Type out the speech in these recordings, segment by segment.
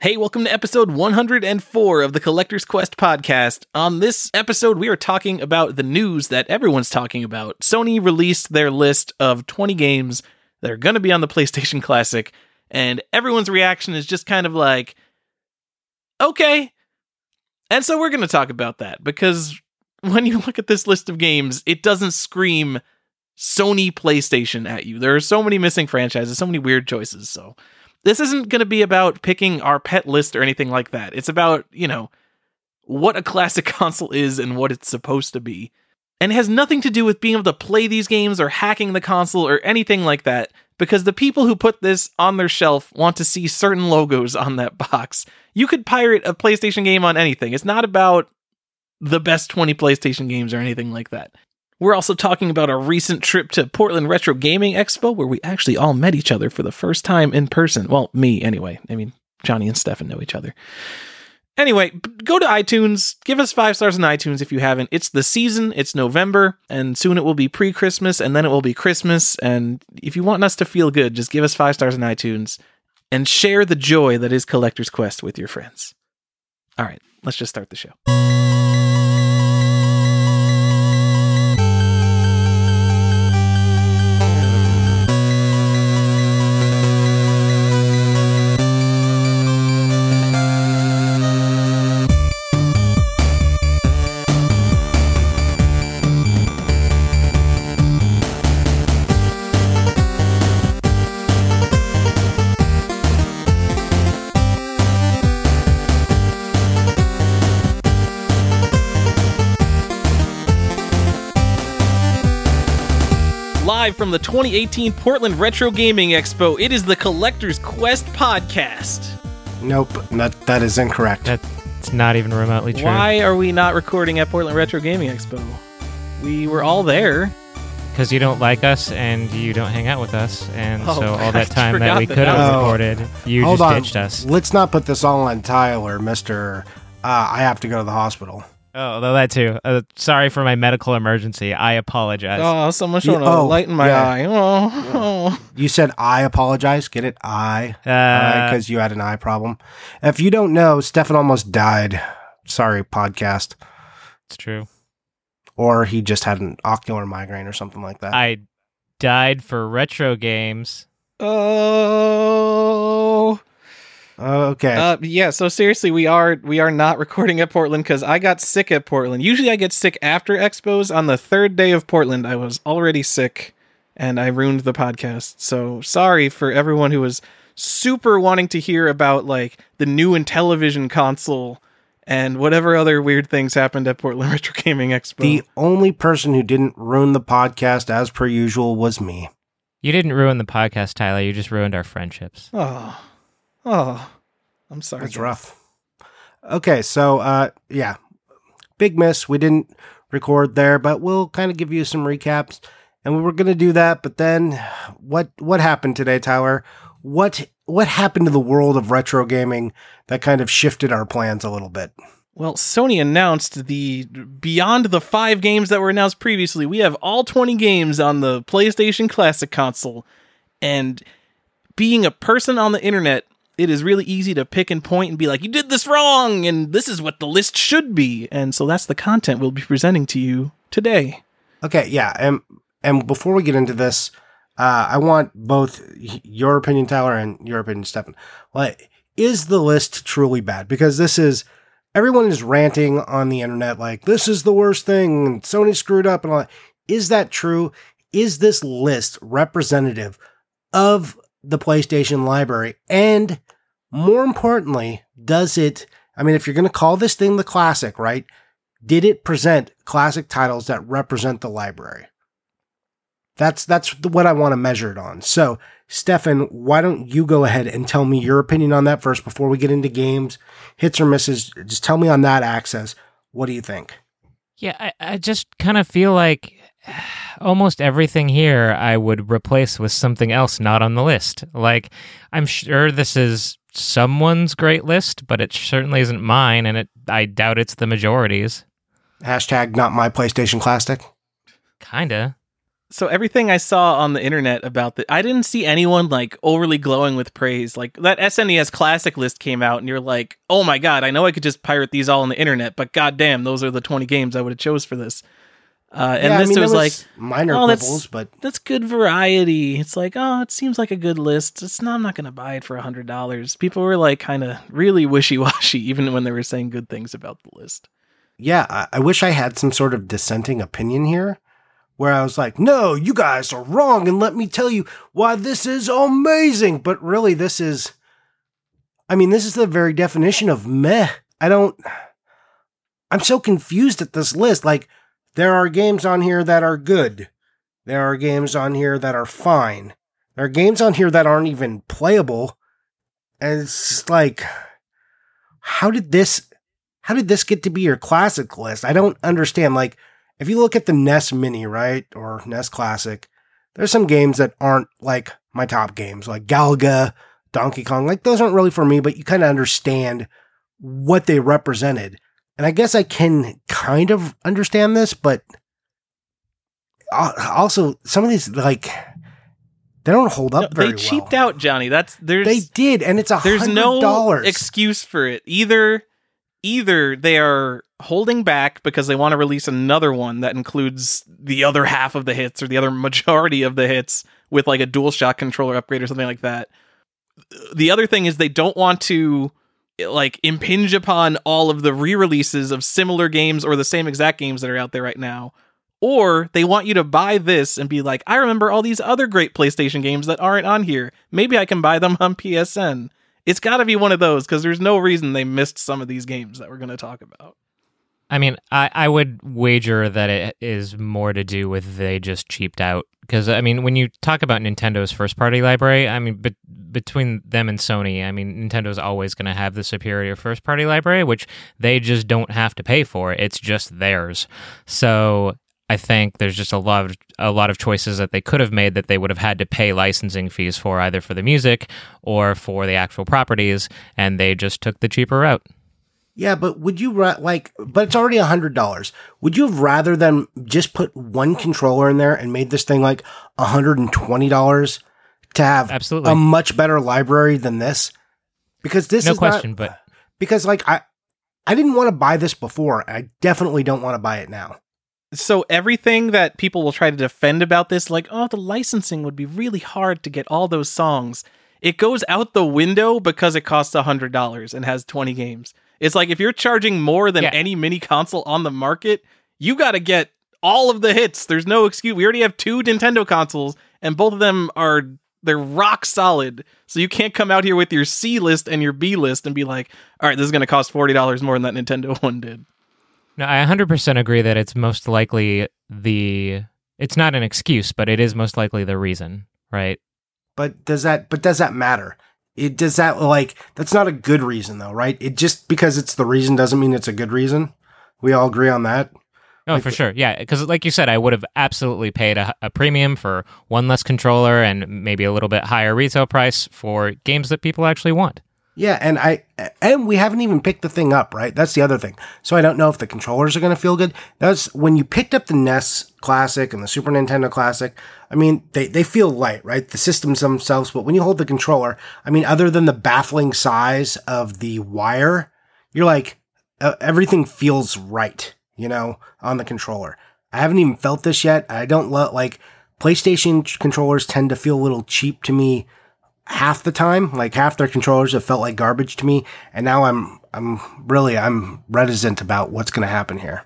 Hey, welcome to episode 104 of the Collector's Quest podcast. On this episode, we are talking about the news that everyone's talking about. Sony released their list of 20 games that are going to be on the PlayStation Classic, and everyone's reaction is just kind of like, okay. And so we're going to talk about that because when you look at this list of games, it doesn't scream Sony PlayStation at you. There are so many missing franchises, so many weird choices. So this isn't going to be about picking our pet list or anything like that. It's about, you know, what a classic console is and what it's supposed to be. And it has nothing to do with being able to play these games or hacking the console or anything like that, because the people who put this on their shelf want to see certain logos on that box. You could pirate a PlayStation game on anything. It's not about the best 20 PlayStation games or anything like that. We're also talking about a recent trip to Portland Retro Gaming Expo where we actually all met each other for the first time in person. Well, me anyway. I mean, Johnny and Stefan know each other. Anyway, go to iTunes, give us five stars on iTunes if you haven't. It's the season, it's November, and soon it will be pre Christmas, and then it will be Christmas. And if you want us to feel good, just give us five stars on iTunes and share the joy that is Collector's Quest with your friends. All right, let's just start the show. From the 2018 Portland Retro Gaming Expo. It is the Collector's Quest podcast. Nope, that that is incorrect. That's not even remotely true. Why are we not recording at Portland Retro Gaming Expo? We were all there. Because you don't like us and you don't hang out with us, and Oh, so all I that time that forgot we that could that have was- recorded, you Hold just on, ditched us. let's not put this all on Tyler, Mister. Uh, I have to go to the hospital. Oh, though that too. Uh, sorry for my medical emergency. I apologize. Oh, someone showing Yeah, a oh, light in my yeah. eye. Oh, oh. You said I apologize. Get it? I Uh, because you had an eye problem. If you don't know, Stefan almost died. Sorry, podcast. it's true. Or he just had an ocular migraine or something like that. I died for retro games. oh. Okay. Uh, yeah. So seriously, we are we are not recording at Portland because I got sick at Portland. Usually, I get sick after expos. On the third day of Portland, I was already sick, and I ruined the podcast. So sorry for everyone who was super wanting to hear about like the new Intellivision console and whatever other weird things happened at Portland Retro Gaming Expo. the only person who didn't ruin the podcast as per usual was me. You didn't ruin the podcast, Tyler. You just ruined our friendships. oh, oh, I'm sorry. That's guys. rough. Okay, so uh yeah. Big miss. We didn't record there, but we'll kind of give you some recaps. And we were gonna do that, but then what what happened today, Tyler? What what happened to the world of retro gaming that kind of shifted our plans a little bit? Well, Sony announced the beyond the five games that were announced previously, we have all 20 games on the PlayStation Classic console. And being a person on the internet, it is really easy to pick and point and be like, you did this wrong, and this is what the list should be. And so that's the content we'll be presenting to you today. Okay, yeah, and and before we get into this, uh, I want both your opinion, Tyler, and your opinion, Stefan. Like, is the list truly bad? Because this is everyone is ranting on the internet like this is the worst thing, and Sony screwed up, and all that. Is that true? Is this list representative of the PlayStation library? And more importantly, does it? I mean, if you're going to call this thing the classic, right? Did it present classic titles that represent the library? That's that's what I want to measure it on. So, Stefan, why don't you go ahead and tell me your opinion on that first before we get into games, hits or misses? Just tell me on that access. What do you think? Yeah, I, I just kind of feel like almost everything here I would replace with something else not on the list. Like, I'm sure this is someone's great list, but it certainly isn't mine, and it I doubt it's the majority's. Hashtag not my PlayStation Classic. Kinda. So everything I saw on the internet about the, I didn't see anyone like overly glowing with praise. Like that SNES Classic list came out, and you're like, "Oh my god, I know I could just pirate these all on the internet, but goddamn, those are the 20 games I would have chose for this." Uh, and Yeah, I this mean, there was, like, minor oh, quibbles, but "That's good variety." It's like, "Oh, it seems like a good list." It's not. I'm not going to buy it for a hundred dollars. People were like, kind of really wishy washy, even when they were saying good things about the list. yeah, I, I wish I had some sort of dissenting opinion here where I was like, no, you guys are wrong. And let me tell you why this is amazing. But really, this is, I mean, this is the very definition of meh. I don't, I'm so confused at this list. Like, there are games on here that are good, there are games on here that are fine, there are games on here that aren't even playable. And it's like, how did this how did this get to be your classic list? I don't understand. Like, if you look at the NES Mini, right, or NES Classic, there's some games that aren't like my top games, like Galaga, Donkey Kong. Like, those aren't really for me, but you kind of understand what they represented. And I guess I can kind of understand this, but also some of these, like, they don't hold up No, they cheaped well. out, Johnny. That's there's They did, and it's a there's no dollars. excuse for it. Either either they are holding back because they want to release another one that includes the other half of the hits or the other majority of the hits with like a DualShock controller upgrade or something like that. The other thing is they don't want to like impinge upon all of the re-releases of similar games or the same exact games that are out there right now. Or they want you to buy this and be like, I remember all these other great PlayStation games that aren't on here. Maybe I can buy them on PSN. It's got to be one of those because there's no reason they missed some of these games that we're going to talk about. I mean, I, I would wager that it is more to do with they just cheaped out. Because, I mean, when you talk about Nintendo's first party library, I mean, between them and Sony, I mean, Nintendo's always going to have the superior first party library, which they just don't have to pay for. It's just theirs. So I think there's just a lot of a lot of choices that they could have made that they would have had to pay licensing fees for either for the music or for the actual properties, and they just took the cheaper route. Yeah, but would you ra- like? But it's already a hundred dollars. Would you have rather than just put one controller in there and made this thing like a hundred and twenty dollars to have Absolutely. a much better library than this? Because this no is question, not, but because like I, I didn't want to buy this before. I definitely don't want to buy it now. So everything that people will try to defend about this, like, oh, the licensing would be really hard to get all those songs. It goes out the window because it costs hundred dollars and has twenty games. It's like if you're charging more than Yeah. any mini console on the market, you got to get all of the hits. There's no excuse. We already have two Nintendo consoles, and both of them are they're rock solid. So you can't come out here with your C list and your B list and be like, all right, this is going to cost forty dollars more than that Nintendo one did. No, I 100% agree that it's most likely the. It's not an excuse, but it is most likely the reason, right? But does that? But does that matter? It does that like that's not a good reason though, right? It just because it's the reason doesn't mean it's a good reason. We all agree on that. Oh, Like for sure. Yeah. Because, like you said, I would have absolutely paid a, a premium for one less controller and maybe a little bit higher retail price for games that people actually want. Yeah, and I and we haven't even picked the thing up, right? That's the other thing. So I don't know if the controllers are going to feel good. That's when you picked up the NES Classic and the Super Nintendo Classic. I mean, they they feel light, right? The systems themselves, but when you hold the controller, I mean, other than the baffling size of the wire, you're like uh, everything feels right, you know, on the controller. I haven't even felt this yet. I don't love like PlayStation controllers tend to feel a little cheap to me half the time. Like half their controllers have felt like garbage to me, and now I'm I'm really I'm reticent about what's going to happen here.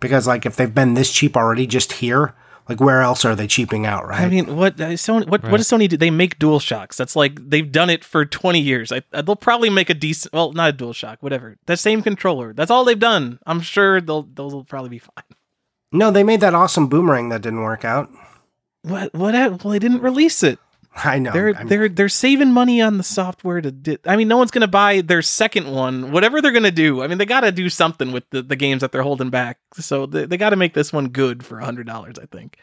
Because like if they've been this cheap already just here, like where else are they cheaping out, right? I mean, what uh, Sony? What, Right. what does Sony do? They make Dual Shocks. That's like they've done it for twenty years. I, I- they'll probably make a decent. Well, not a Dual Shock, whatever. That same controller. That's all they've done. I'm sure they'll those will probably be fine. no, they made that awesome boomerang that didn't work out. What? What? Well, they didn't release it. I know. They're I'm- they're they're saving money on the software to. Di- I mean, no one's gonna buy their second one. Whatever they're gonna do. I mean, they got to do something with the, the games that they're holding back. So they, they got to make this one good for a hundred dollars. I think.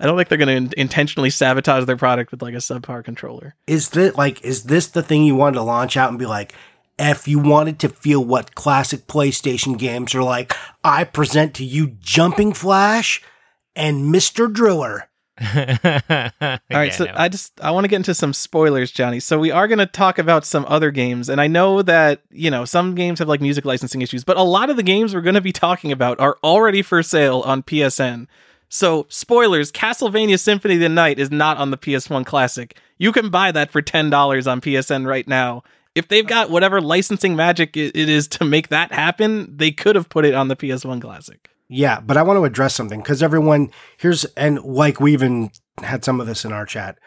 I don't think they're gonna in- intentionally sabotage their product with like a subpar controller. is this like is this the thing you wanted to launch out and be like if you wanted to feel what classic PlayStation games are like, I present to you Jumping Flash and Mr. Driller. All right, so I just I want to get into some spoilers, Johnny. So we are going to talk about some other games, and I know that you know some games have like music licensing issues, but a lot of the games we're going to be talking about are already for sale on PSN. So spoilers: Castlevania Symphony of the Night is not on the PS1 Classic. You can buy that for ten dollars on PSN right now. If they've got whatever licensing magic it is to make that happen, they could have put it on the PS1 Classic. Yeah, but I want to address something because everyone here's and like we even had some of this in our chat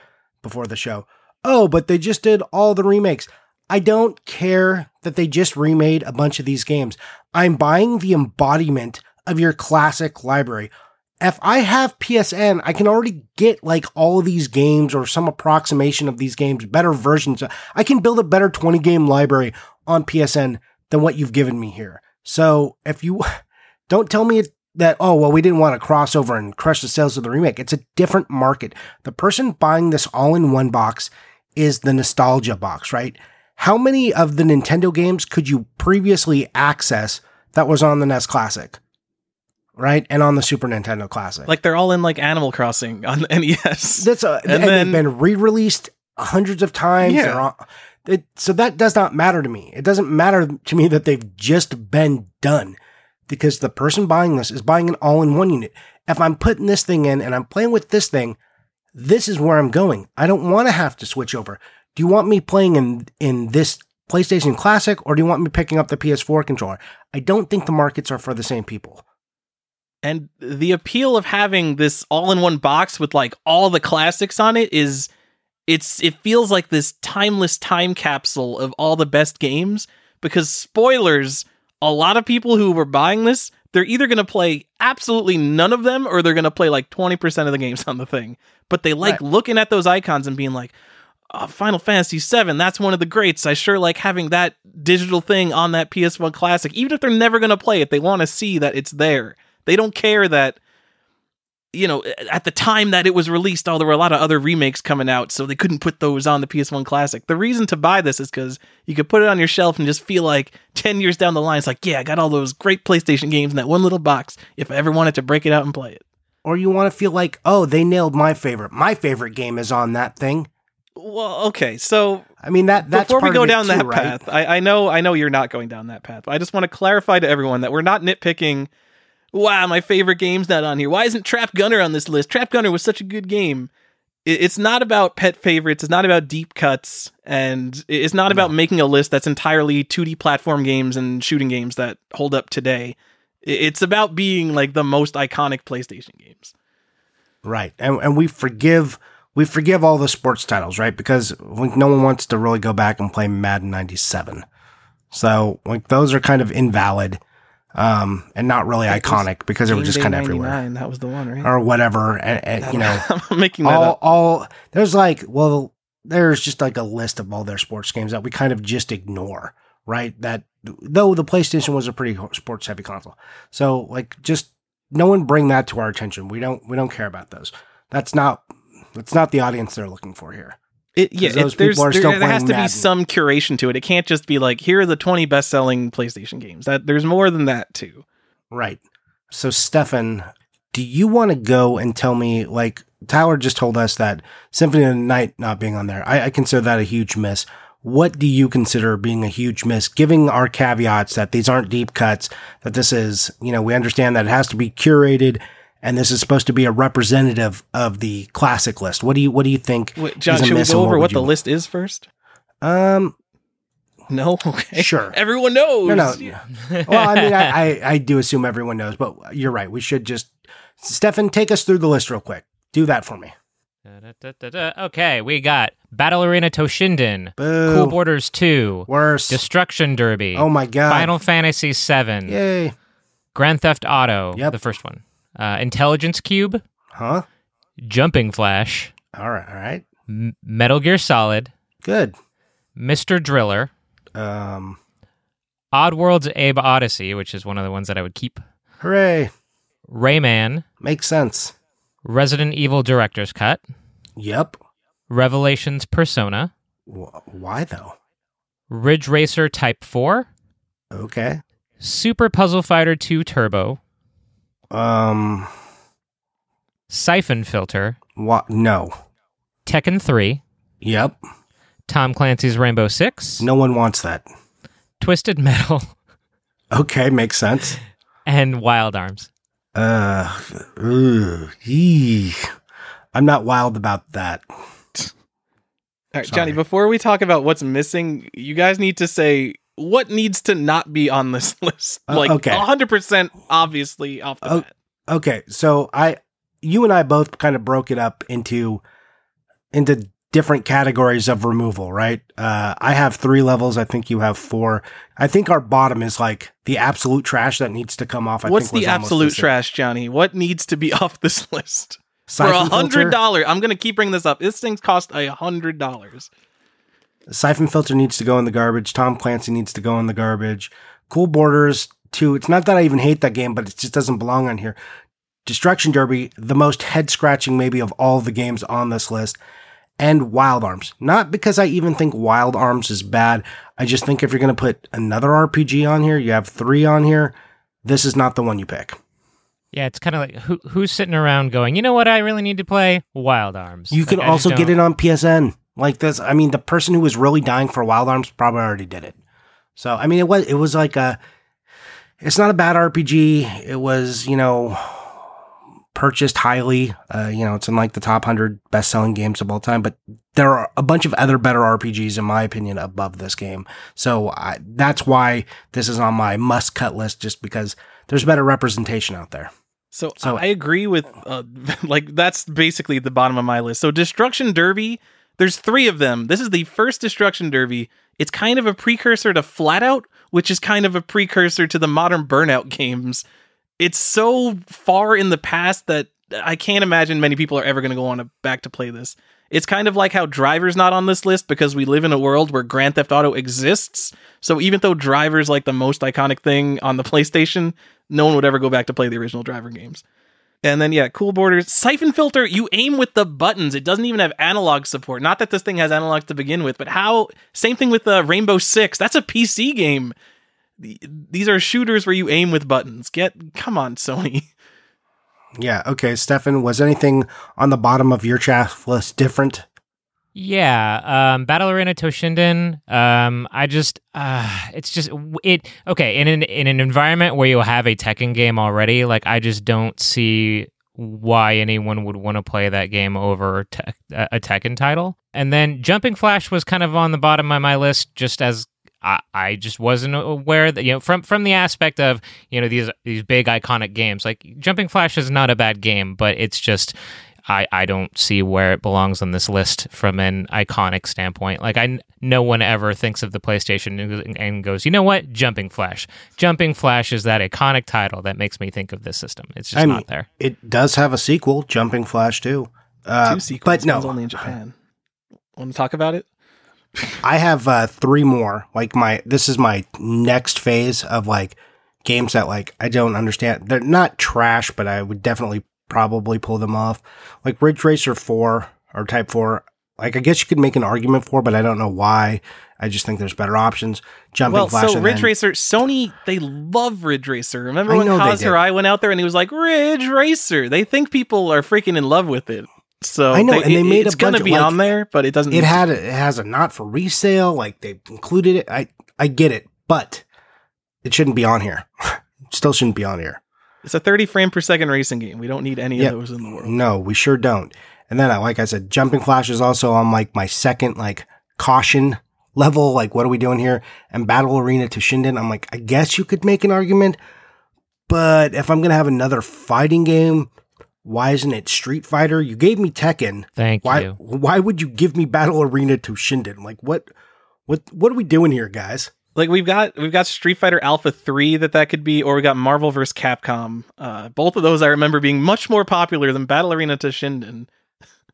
before the show. Oh, but they just did all the remakes. I don't care that they just remade a bunch of these games. I'm buying the embodiment of your classic library. If I have PSN, I can already get like all of these games or some approximation of these games, better versions. I can build a better 20 game library on PSN than what you've given me here. So if you Don't tell me that, oh, well, we didn't want to cross over and crush the sales of the remake. It's a different market. The person buying this all in one box is the nostalgia box, right? How many of the Nintendo games could you previously access that was on the NES Classic? Right? And on the Super Nintendo Classic. Like they're all in like Animal Crossing on the NES. That's a, and, and then, they've been re-released hundreds of times. Yeah. it, so that does not matter to me. It doesn't matter to me that they've just been done because the person buying this is buying an all in one unit. If I'm putting this thing in and I'm playing with this thing, this is where I'm going. I don't want to have to switch over. Do you want me playing in, in this PlayStation Classic or do you want me picking up the PS4 controller? I don't think the markets are for the same people. And the appeal of having this all in one box with like all the classics on it is it's it feels like this timeless time capsule of all the best games because spoilers a lot of people who were buying this, they're either going to play absolutely none of them or they're going to play like 20% of the games on the thing. But they like right. looking at those icons and being like, oh, Final Fantasy VII, that's one of the greats. I sure like having that digital thing on that PS1 Classic. Even if they're never going to play it, they want to see that it's there. They don't care that you know, at the time that it was released, oh, there were a lot of other remakes coming out, so they couldn't put those on the PS1 Classic. The reason to buy this is because you could put it on your shelf and just feel like 10 years down the line, it's like, yeah, I got all those great PlayStation games in that one little box if I ever wanted to break it out and play it. Or you want to feel like, oh, they nailed my favorite. My favorite game is on that thing. Well, okay, so I mean that before we go down too, that right? path, I, I know I know you're not going down that path. But I just want to clarify to everyone that we're not nitpicking wow, my favorite game's not on here. Why isn't Trap Gunner on this list? Trap Gunner was such a good game. It's not about pet favorites. It's not about deep cuts, and it's not about making a list that's entirely 2D platform games and shooting games that hold up today. It's about being like the most iconic PlayStation games. Right, and and we forgive we forgive all the sports titles, right? Because like no one wants to really go back and play Madden '97. So like those are kind of invalid um, and not really iconic because it was just kind of everywhere. That was the one, right? Or whatever. And, and you know, I'm making that all, up. all there's like, well, there's just like a list of all their sports games that we kind of just ignore, right? That though the PlayStation was a pretty sports heavy console, so like just no one bring that to our attention. We don't we don't care about those. That's not that's not the audience they're looking for here. It, yeah, it, there's, there, there has to Madden. be some curation to it. It can't just be like here are the 20 best selling PlayStation games. That there's more than that too. Right. So Stefan, do you want to go and tell me like Tyler just told us that Symphony of the Night not being on there? I, I consider that a huge miss. What do you consider being a huge miss, giving our caveats that these aren't deep cuts, that this is, you know, we understand that it has to be curated and this is supposed to be a representative of the classic list. What do you what do you think? Wait, John, should we go over what, what the want? list is first? Um, no, okay, sure. Everyone knows. No, no. well, I mean, I, I, I do assume everyone knows, but you're right. We should just Stefan take us through the list real quick. Do that for me. Da, da, da, okay, we got Battle Arena Toshinden, Boo. Cool Borders 2, Worse, Destruction Derby, oh my god, Final Fantasy 7, Yay, Grand Theft Auto, yep. the first one, uh, Intelligence Cube, huh? Jumping Flash, all right, all right, M- Metal Gear Solid, good, Mr. Driller, um, Oddworld's Abe Oddysee, which is one of the ones that I would keep, hooray, Rayman, makes sense, Resident Evil Director's Cut, yep, Revelations Persona, why though? Ridge Racer Type 4, okay, Super Puzzle Fighter 2 Turbo, um, Siphon Filter, What? No. Tekken 3, Yep. Tom Clancy's Rainbow Six, No one wants that. Twisted Metal, Okay, makes sense. and Wild Arms. Uh, ugh, yee. I'm not wild about that. All right, Sorry. Johnny, before we talk about what's missing, you guys need to say what needs to not be on this list. Uh, Like okay. 100% obviously off the Oh, bat. Okay, so I, you and I both kind of broke it up into, into different categories of removal, right? Uh, I have three levels. I think you have four. I think our bottom is like the absolute trash that needs to come off. I What's the absolute same. trash, Johnny? What needs to be off this list? For a hundred dollars, I'm gonna keep bringing this up. This thing's cost a hundred dollars. Siphon filter needs to go in the garbage. Tom Clancy needs to go in the garbage. Cool Borders 2. It's not that I even hate that game, but it just doesn't belong on here. Destruction Derby, the most head scratching maybe of all the games on this list, and Wild Arms. Not because I even think Wild Arms is bad. I just think if you're going to put another RPG on here, you have three on here. This is not the one you pick. Yeah, it's kind of like who, who's sitting around going, you know what I really need to play? Wild Arms. You can I also get it on PSN. Like this, I mean, the person who was really dying for Wild Arms probably already did it. So, I mean, it was it was like a. It's not a bad RPG. It was, you know, purchased highly. Uh, you know, it's in like the top hundred best selling games of all time. But there are a bunch of other better RPGs, in my opinion, above this game. So I, that's why this is on my must cut list, just because there's better representation out there. So, So- I agree with uh, like that's basically the bottom of my list. So Destruction Derby, there's three of them. This is the first Destruction Derby. It's kind of a precursor to Flatout, which is kind of a precursor to the modern Burnout games. It's so far in the past that I can't imagine many people are ever going to go on a, back to play this. It's kind of like how Driver's not on this list because we live in a world where Grand Theft Auto exists. So even though Driver's like the most iconic thing on the PlayStation, no one would ever go back to play the original Driver games. And then yeah, cool borders. Siphon filter, you aim with the buttons. It doesn't even have analog support. Not that this thing has analog to begin with, but how same thing with uh, Rainbow 6. That's a PC game. These are shooters where you aim with buttons. Get come on, Sony. Yeah. Okay, Stefan, was anything on the bottom of your chat list different? Yeah, um, Battle Arena Toshinden. Um, I just, uh, it's just it. Okay, in an in an environment where you have a Tekken game already, like I just don't see why anyone would want to play that game over te- a Tekken title. And then Jumping Flash was kind of on the bottom of my list, just as I, I just wasn't aware that you know from from the aspect of you know these these big iconic games. Like Jumping Flash is not a bad game, but it's just I, I don't see where it belongs on this list from an iconic standpoint. Like I, no one ever thinks of the PlayStation and- and goes, you know what, Jumping Flash. Jumping Flash is that iconic title that makes me think of this system. It's just I mean, not there. It does have a sequel, Jumping Flash 2. Uh, Two sequels, but no, only in Japan. Want to talk about it? I have uh, three more. Like my, this is my next phase of like games that like I don't understand. They're not trash, but I would definitely probably pull them off. Like Ridge Racer 4 or Type 4. Like I guess you could make an argument for, but I don't know why. I just think there's better options. Jumping Well, Flash. so Ridge then- Racer, Sony, they love Ridge Racer. Remember I when know they Kaz did. Hirai went out there and he was like, Ridge Racer? They think people are freaking in love with it. So I know, and they it- made a it's gonna bunch of, be like- on there, but it doesn't. it had a, it has a not for resale. Like they included it. I I get it, but it shouldn't be on here. Still shouldn't be on here. It's a 30 frame per second racing game. We don't need any Yeah. of those in the world. No, we sure don't. And then, like I said, Jumping Flash is also on like my second like caution level. Like, what are we doing here? And Battle Arena Toshinden. I'm like, I guess you could make an argument, but if I'm gonna have another fighting game, why isn't it Street Fighter? You gave me Tekken. Thank Why? you. Why would you give me Battle Arena Toshinden? Like, what? What? What are we doing here, guys? Like we've got we've got Street Fighter Alpha 3 that that could be or we got Marvel vs Capcom. Uh, both of those I remember being much more popular than Battle Arena Toshinden.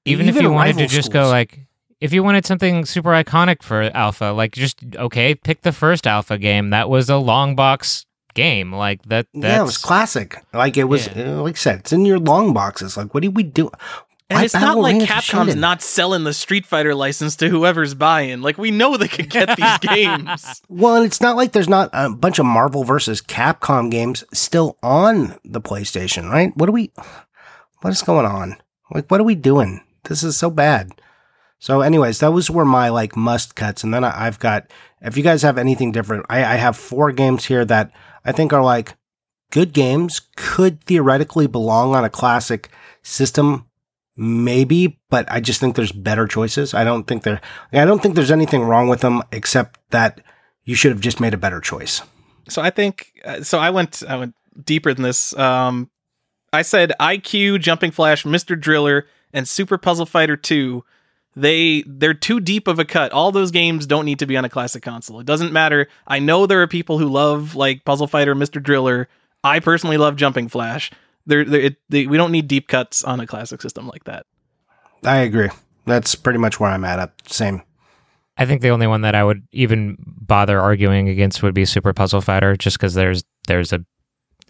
Even, if you wanted to rival just go like, if you wanted something super iconic for Alpha, like just okay, pick the first Alpha game. That was a long box game. Like that. That's, yeah, it was classic. Like it was, Yeah. uh, like I said, it's in your long boxes. Like, what do we do? And Why it's not like Capcom's not selling the Street Fighter license to whoever's buying. Like we know they could get these games. Well, and it's not like there's not a bunch of Marvel versus Capcom games still on the PlayStation, right? What are we? what is going on? Like, what are we doing? This is so bad. So, anyways, those were my like must cuts. And then I, have got, if you guys have anything different, I, I have four games here that I think are like good games, could theoretically belong on a classic system, maybe, but I just think there's better choices. I don't think there, I don't think there's anything wrong with them except that you should have just made a better choice. So I think, uh, so I went, I went deeper than this. Um, I said IQ, Jumping Flash, Mr. Driller, and Super Puzzle Fighter 2 they they're too deep of a cut. All those games don't need to be on a classic console. It doesn't matter. I know there are people who love like Puzzle Fighter, Mr. Driller. I personally love Jumping Flash. They're, they're it, they, we don't need deep cuts on a classic system like that. I agree. That's pretty much where I'm at. Same. I think the only one that I would even bother arguing against would be Super Puzzle Fighter, just because there's there's a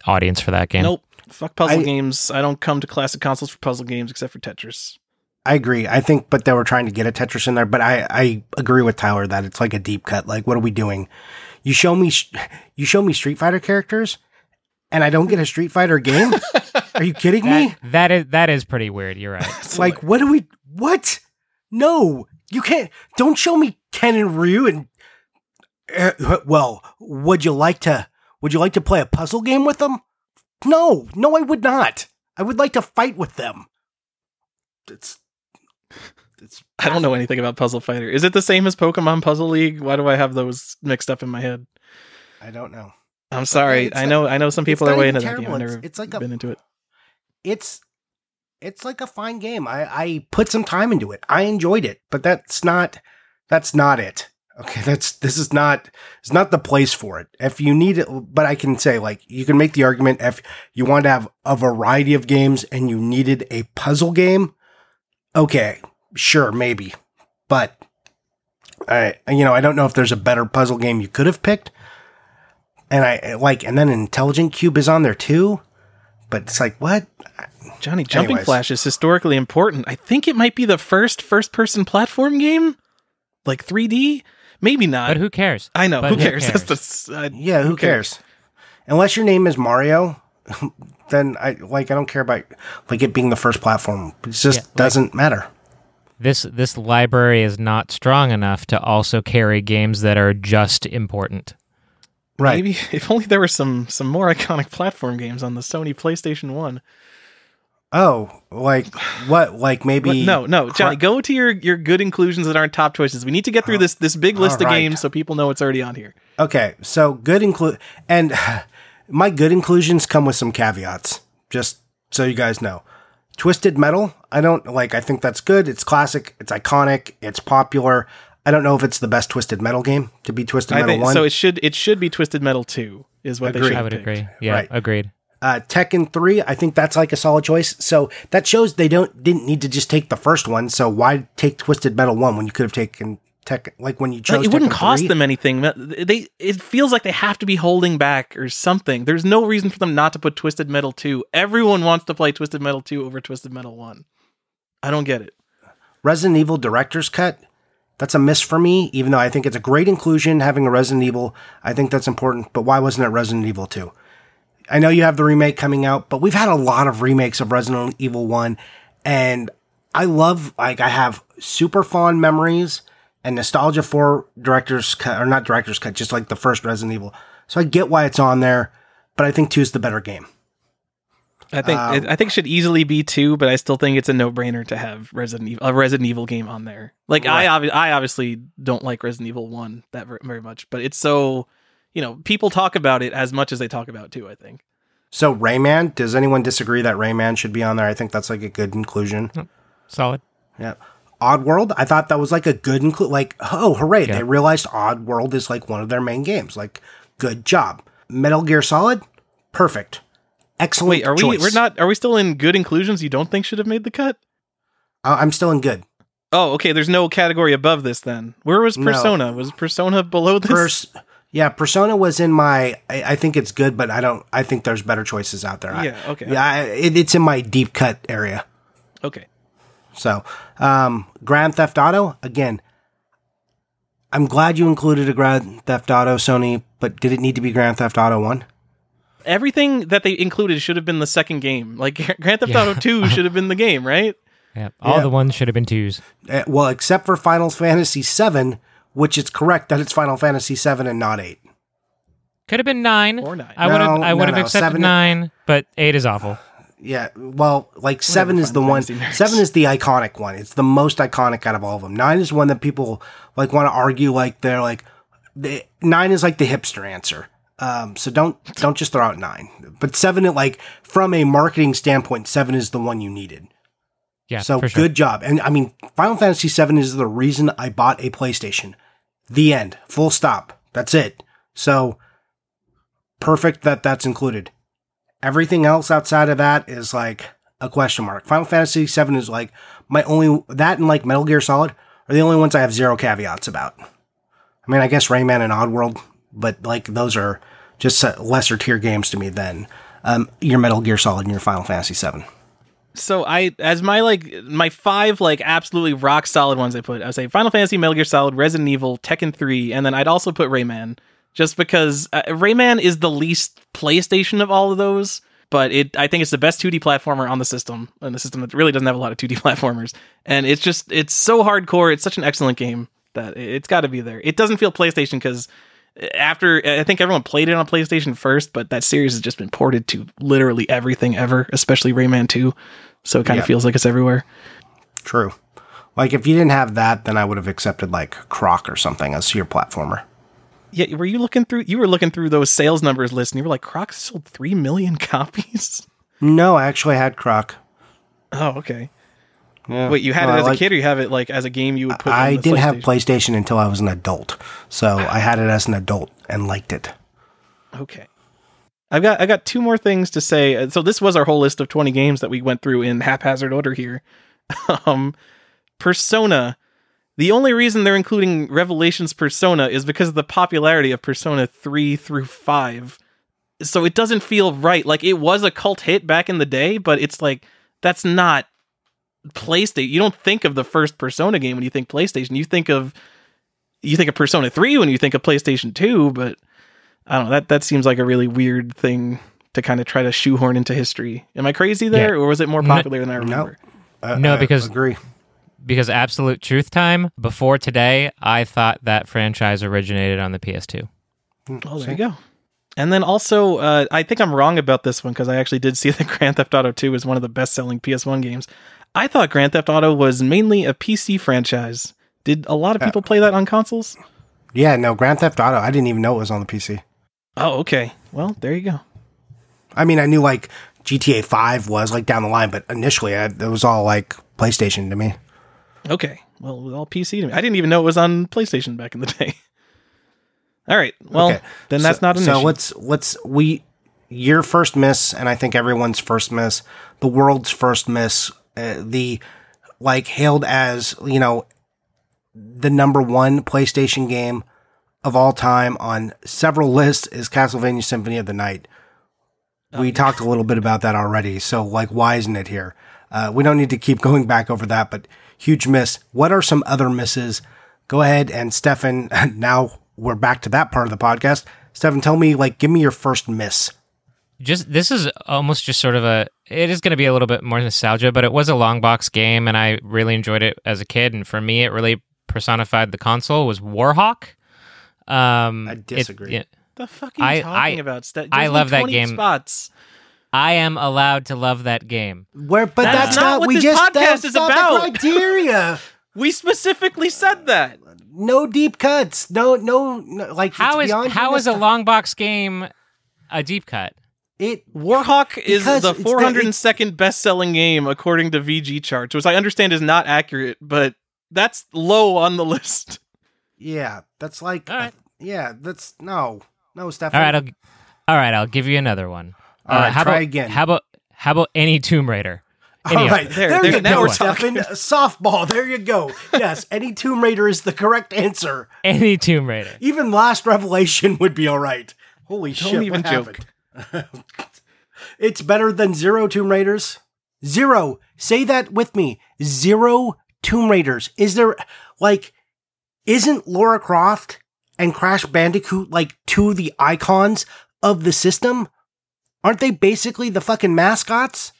audience for that game. Nope. Fuck puzzle I, games. I don't come to classic consoles for puzzle games except for Tetris. I agree. I think, but they were trying to get a Tetris in there. But I, I agree with Tyler that it's like a deep cut. Like, what are we doing? You show me, you show me Street Fighter characters, and I don't get a Street Fighter game. are you kidding that, me? That is that is pretty weird. You're right. like, what do we? What? No, you can't. Don't show me Ken and Ryu. And uh, well, would you like to? Would you like to play a puzzle game with them? No, no, I would not. I would like to fight with them. It's it's I don't know anything about Puzzle Fighter. Is it the same as Pokemon Puzzle League? Why do I have those mixed up in my head? I don't know. I'm sorry. I know. I know some people are way into that game. I've it's like been a, into it. It's it's like a fine game. I I put some time into it. I enjoyed it, but that's not that's not it. Okay, that's this is not it's not the place for it. If you need it, but I can say like you can make the argument if you want to have a variety of games and you needed a puzzle game. Okay, sure, maybe, but I, you know, I don't know if there's a better puzzle game you could have picked. And I like, and then Intelligent Qube is on there too, but it's like what? Johnny Jumping Anyways. Flash is historically important. I think it might be the first first-person platform game, like 3D. Maybe not. But who cares? I know. Who, who cares? cares? That's the, uh, yeah. Who, who cares? cares? Unless your name is Mario, then I like. I don't care about like it being the first platform. It just yeah, doesn't matter this this library is not strong enough to also carry games that are just important. Right. Maybe if only there were some some more iconic platform games on the Sony PlayStation 1. Oh, like what? Like maybe what? no, no, Johnny. go to your your good inclusions that aren't top choices. We need to get through this this big list right. of games so people know what's already on here. Okay, so good include and my good inclusions come with some caveats, just so you guys know. Twisted Metal, I don't like, I think that's good. It's classic, it's iconic, it's popular. I don't know if it's the best Twisted Metal game to be Twisted Metal think, 1. So it should it should be Twisted Metal 2 is what agreed. they should I would picked. agree. Yeah, right. agreed. Uh, Tekken 3, I think that's like a solid choice. So that shows they don't didn't need to just take the first one. So why take Twisted Metal 1 when you could have taken tech like when you chose it wouldn't Tekken cost 3? them anything they it feels like they have to be holding back or something there's no reason for them not to put twisted metal 2 everyone wants to play twisted metal 2 over twisted metal 1 i don't get it resident evil director's cut that's a miss for me even though i think it's a great inclusion having a resident evil i think that's important but why wasn't it resident evil 2 i know you have the remake coming out but we've had a lot of remakes of resident evil 1 and i love like i have super fond memories and nostalgia for director's cut, or not director's cut, just like the first Resident Evil. So I get why it's on there, but I think two is the better game. I think um, I think it should easily be two, but I still think it's a no brainer to have Resident Evil a Resident Evil game on there. Like right. I obvi- I obviously don't like Resident Evil one that very much, but it's so you know people talk about it as much as they talk about two. I think. So Rayman, does anyone disagree that Rayman should be on there? I think that's like a good inclusion. Solid. Yeah. Oddworld, I thought that was like a good include. Like, oh, hooray! Yeah. They realized Oddworld is like one of their main games. Like, good job. Metal Gear Solid, perfect, excellent. Wait, are choice. we? We're not. Are we still in good inclusions? You don't think should have made the cut? Uh, I'm still in good. Oh, okay. There's no category above this then. Where was Persona? No. Was Persona below this? Pers- yeah, Persona was in my. I, I, think it's good, but I don't. I think there's better choices out there. Yeah. Okay. yeah, I, it, it's in my deep cut area. Okay. So, um, Grand Theft Auto, again, I'm glad you included a Grand Theft Auto, Sony, but did it need to be Grand Theft Auto 1? Everything that they included should have been the second game. Like Grand Theft Auto 2 should have been the game, right? Yeah, all Yeah. the ones should have been twos. Uh, well, except for Final Fantasy VII, which it's correct that it's Final Fantasy VII and not eight. Could have been nine. Or nine. I would have. No, I would no, have no, accepted seven- nine, but eight is awful. Yeah, well, like seven is the one. Nerds. Seven is the iconic one. It's the most iconic out of all of them. Nine is one that people like want to argue like they're like. The, nine is like the hipster answer. Um, so don't don't just throw out nine. But seven, it like from a marketing standpoint, seven is the one you needed. Yeah. So sure. good job. And I mean, Final Fantasy VII is the reason I bought a PlayStation. The end. Full stop. That's it. So perfect that that's included. Everything else outside of that is like a question mark. Final Fantasy VII is like my only that and like Metal Gear Solid are the only ones I have zero caveats about. I mean, I guess Rayman and Oddworld, but like those are just lesser tier games to me than um, your Metal Gear Solid and your Final Fantasy VII. So I, as my like my five like absolutely rock solid ones, I put I would say Final Fantasy, Metal Gear Solid, Resident Evil, Tekken Three, and then I'd also put Rayman, just because uh, Rayman is the least PlayStation of all of those. But it, I think it's the best 2D platformer on the system, and the system that really doesn't have a lot of 2D platformers. And it's just, it's so hardcore. It's such an excellent game that it's got to be there. It doesn't feel PlayStation because after I think everyone played it on PlayStation first, but that series has just been ported to literally everything ever, especially Rayman 2. So it kind of Yeah. feels like it's everywhere. True. Like if you didn't have that, then I would have accepted like Croc or something as your platformer. Yeah, were you looking through you were looking through those sales numbers list and you were like Croc sold 3 million copies? No, I actually had Croc. Oh, okay. Yeah. Wait, you had it as like- a kid or you have it like as a game you would put I didn't have PlayStation? Until I was an adult, so I had it as an adult and liked it. Okay. I've got I got two more things to say. Uh, So this was our whole list of 20 games that we went through in haphazard order here. um Persona. The only reason they're including Revelations Persona is because of the popularity of Persona 3 through 5. So it doesn't feel right. Like it was a cult hit back in the day, but it's like that's not PlayStation. You don't think of the first Persona game when you think PlayStation. You think of you think of Persona 3 when you think of PlayStation 2, but I don't know. That that seems like a really weird thing to kind of try to shoehorn into history. Am I crazy there, or was it more No- popular than I remember? Uh, No, I because- agree. Because absolute truth time before today, I thought that franchise originated on the PS2. Oh, there you go. And then also, uh, I think I'm wrong about this one because I actually did see that Grand Theft Auto 2 is one of the best-selling PS1 games. I thought Grand Theft Auto was mainly a PC franchise. Did a lot of uh, people play that on consoles? Yeah, no, Grand Theft Auto. I didn't even know it was on the PC. Oh, okay. Well, there you go. I mean, I knew like GTA Five was like down the line, but initially I, it was all like PlayStation to me. Okay. Well, it was all PC to me. I didn't even know it was on PlayStation back in the day. All right. Well, Okay. then So- that's not an so issue. let's let's we your first miss, and I think everyone's first miss, the world's first miss, uh, the like hailed as you know the number one PlayStation game of all time on several lists is Castlevania Symphony of the Night. We talked a little bit about that already, so like, why isn't it here? Uh, we don't need to keep going back over that, but huge miss. What are some other misses? Go ahead and Stefan. Now we're back to that part of the podcast. Stefan, tell me, like, give me your first miss. Just this is almost just sort of a it is going to be a little bit more nostalgia but it was a long box game and i really enjoyed it as a kid and for me it really personified the console was warhawk um I it- disagree. yeah, the fuck are you I- talking I- about? St- I love that 20 game. Spots. i am allowed to love that game Where, but That's that's, not not, what we this just podcast that's is not about. The criteria. We specifically said that. no deep cuts. No, no, no like how it's is beyond how a long box game a deep cut It Warhawk is the it's the- 402nd best-selling game according to VGChartz, which I understand is not accurate, but that's low on the list. yeah, that's like All right. yeah, that's no, no, Stefan. all right i'll all right i'll give you another one Uh, All right, how try about, again. how about how about any tomb raider All Any of right, them. There, there, there, you go, Stefan. Softball. There you go. Yes, any Tomb Raider is the correct answer. any tomb raider Even Last Revelation would be all right. Holy Don't shit! even what joke. happened? it's better than zero Tomb Raiders. Zero. Say that with me. Zero Tomb Raiders. Is there like? Isn't Lara Croft and Crash Bandicoot like two of the icons of the system? Aren't they basically the fucking mascots?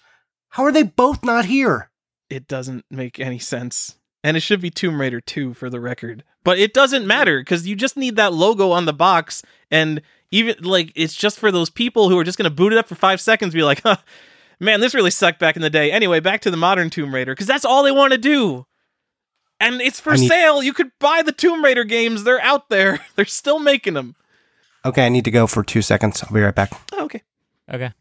How are they both not here? It doesn't make any sense. And it should be Tomb Raider 2 for the record. But it doesn't matter because you just need that logo on the box. And even like, it's just for those people who are just going to boot it up for five seconds, be like, huh, man, this really sucked back in the day. Anyway, back to the modern Tomb Raider because that's all they want to do. And it's for need- sale. You could buy the Tomb Raider games. They're out there. They're still making them. Okay, I need to go for two seconds. I'll be right back. Oh, okay. Okay.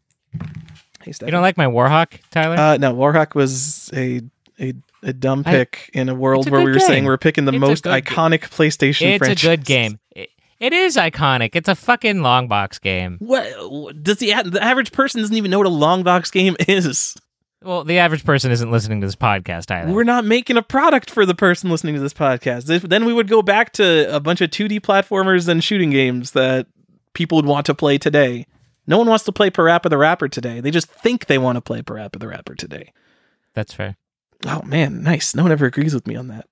Hey, Steph. You don't like my Warhawk, Tyler? Uh, no, Warhawk was a a, a dumb I- pick in a world a where we good were saying we are picking the It's most good ga- iconic PlayStation franchise. it's franchise. a good game. It, it is iconic. It's a fucking long box game. What does the the average person doesn't even know what a long box game is? Well, the average person isn't listening to this podcast either. We're not making a product for the person listening to this podcast. If, then we would go back to a bunch of 2D platformers and shooting games that people would want to play today. No one wants to play Parappa the Rapper today. They just think they want to play Parappa the Rapper today. That's fair. Oh man, nice. No one ever agrees with me on that.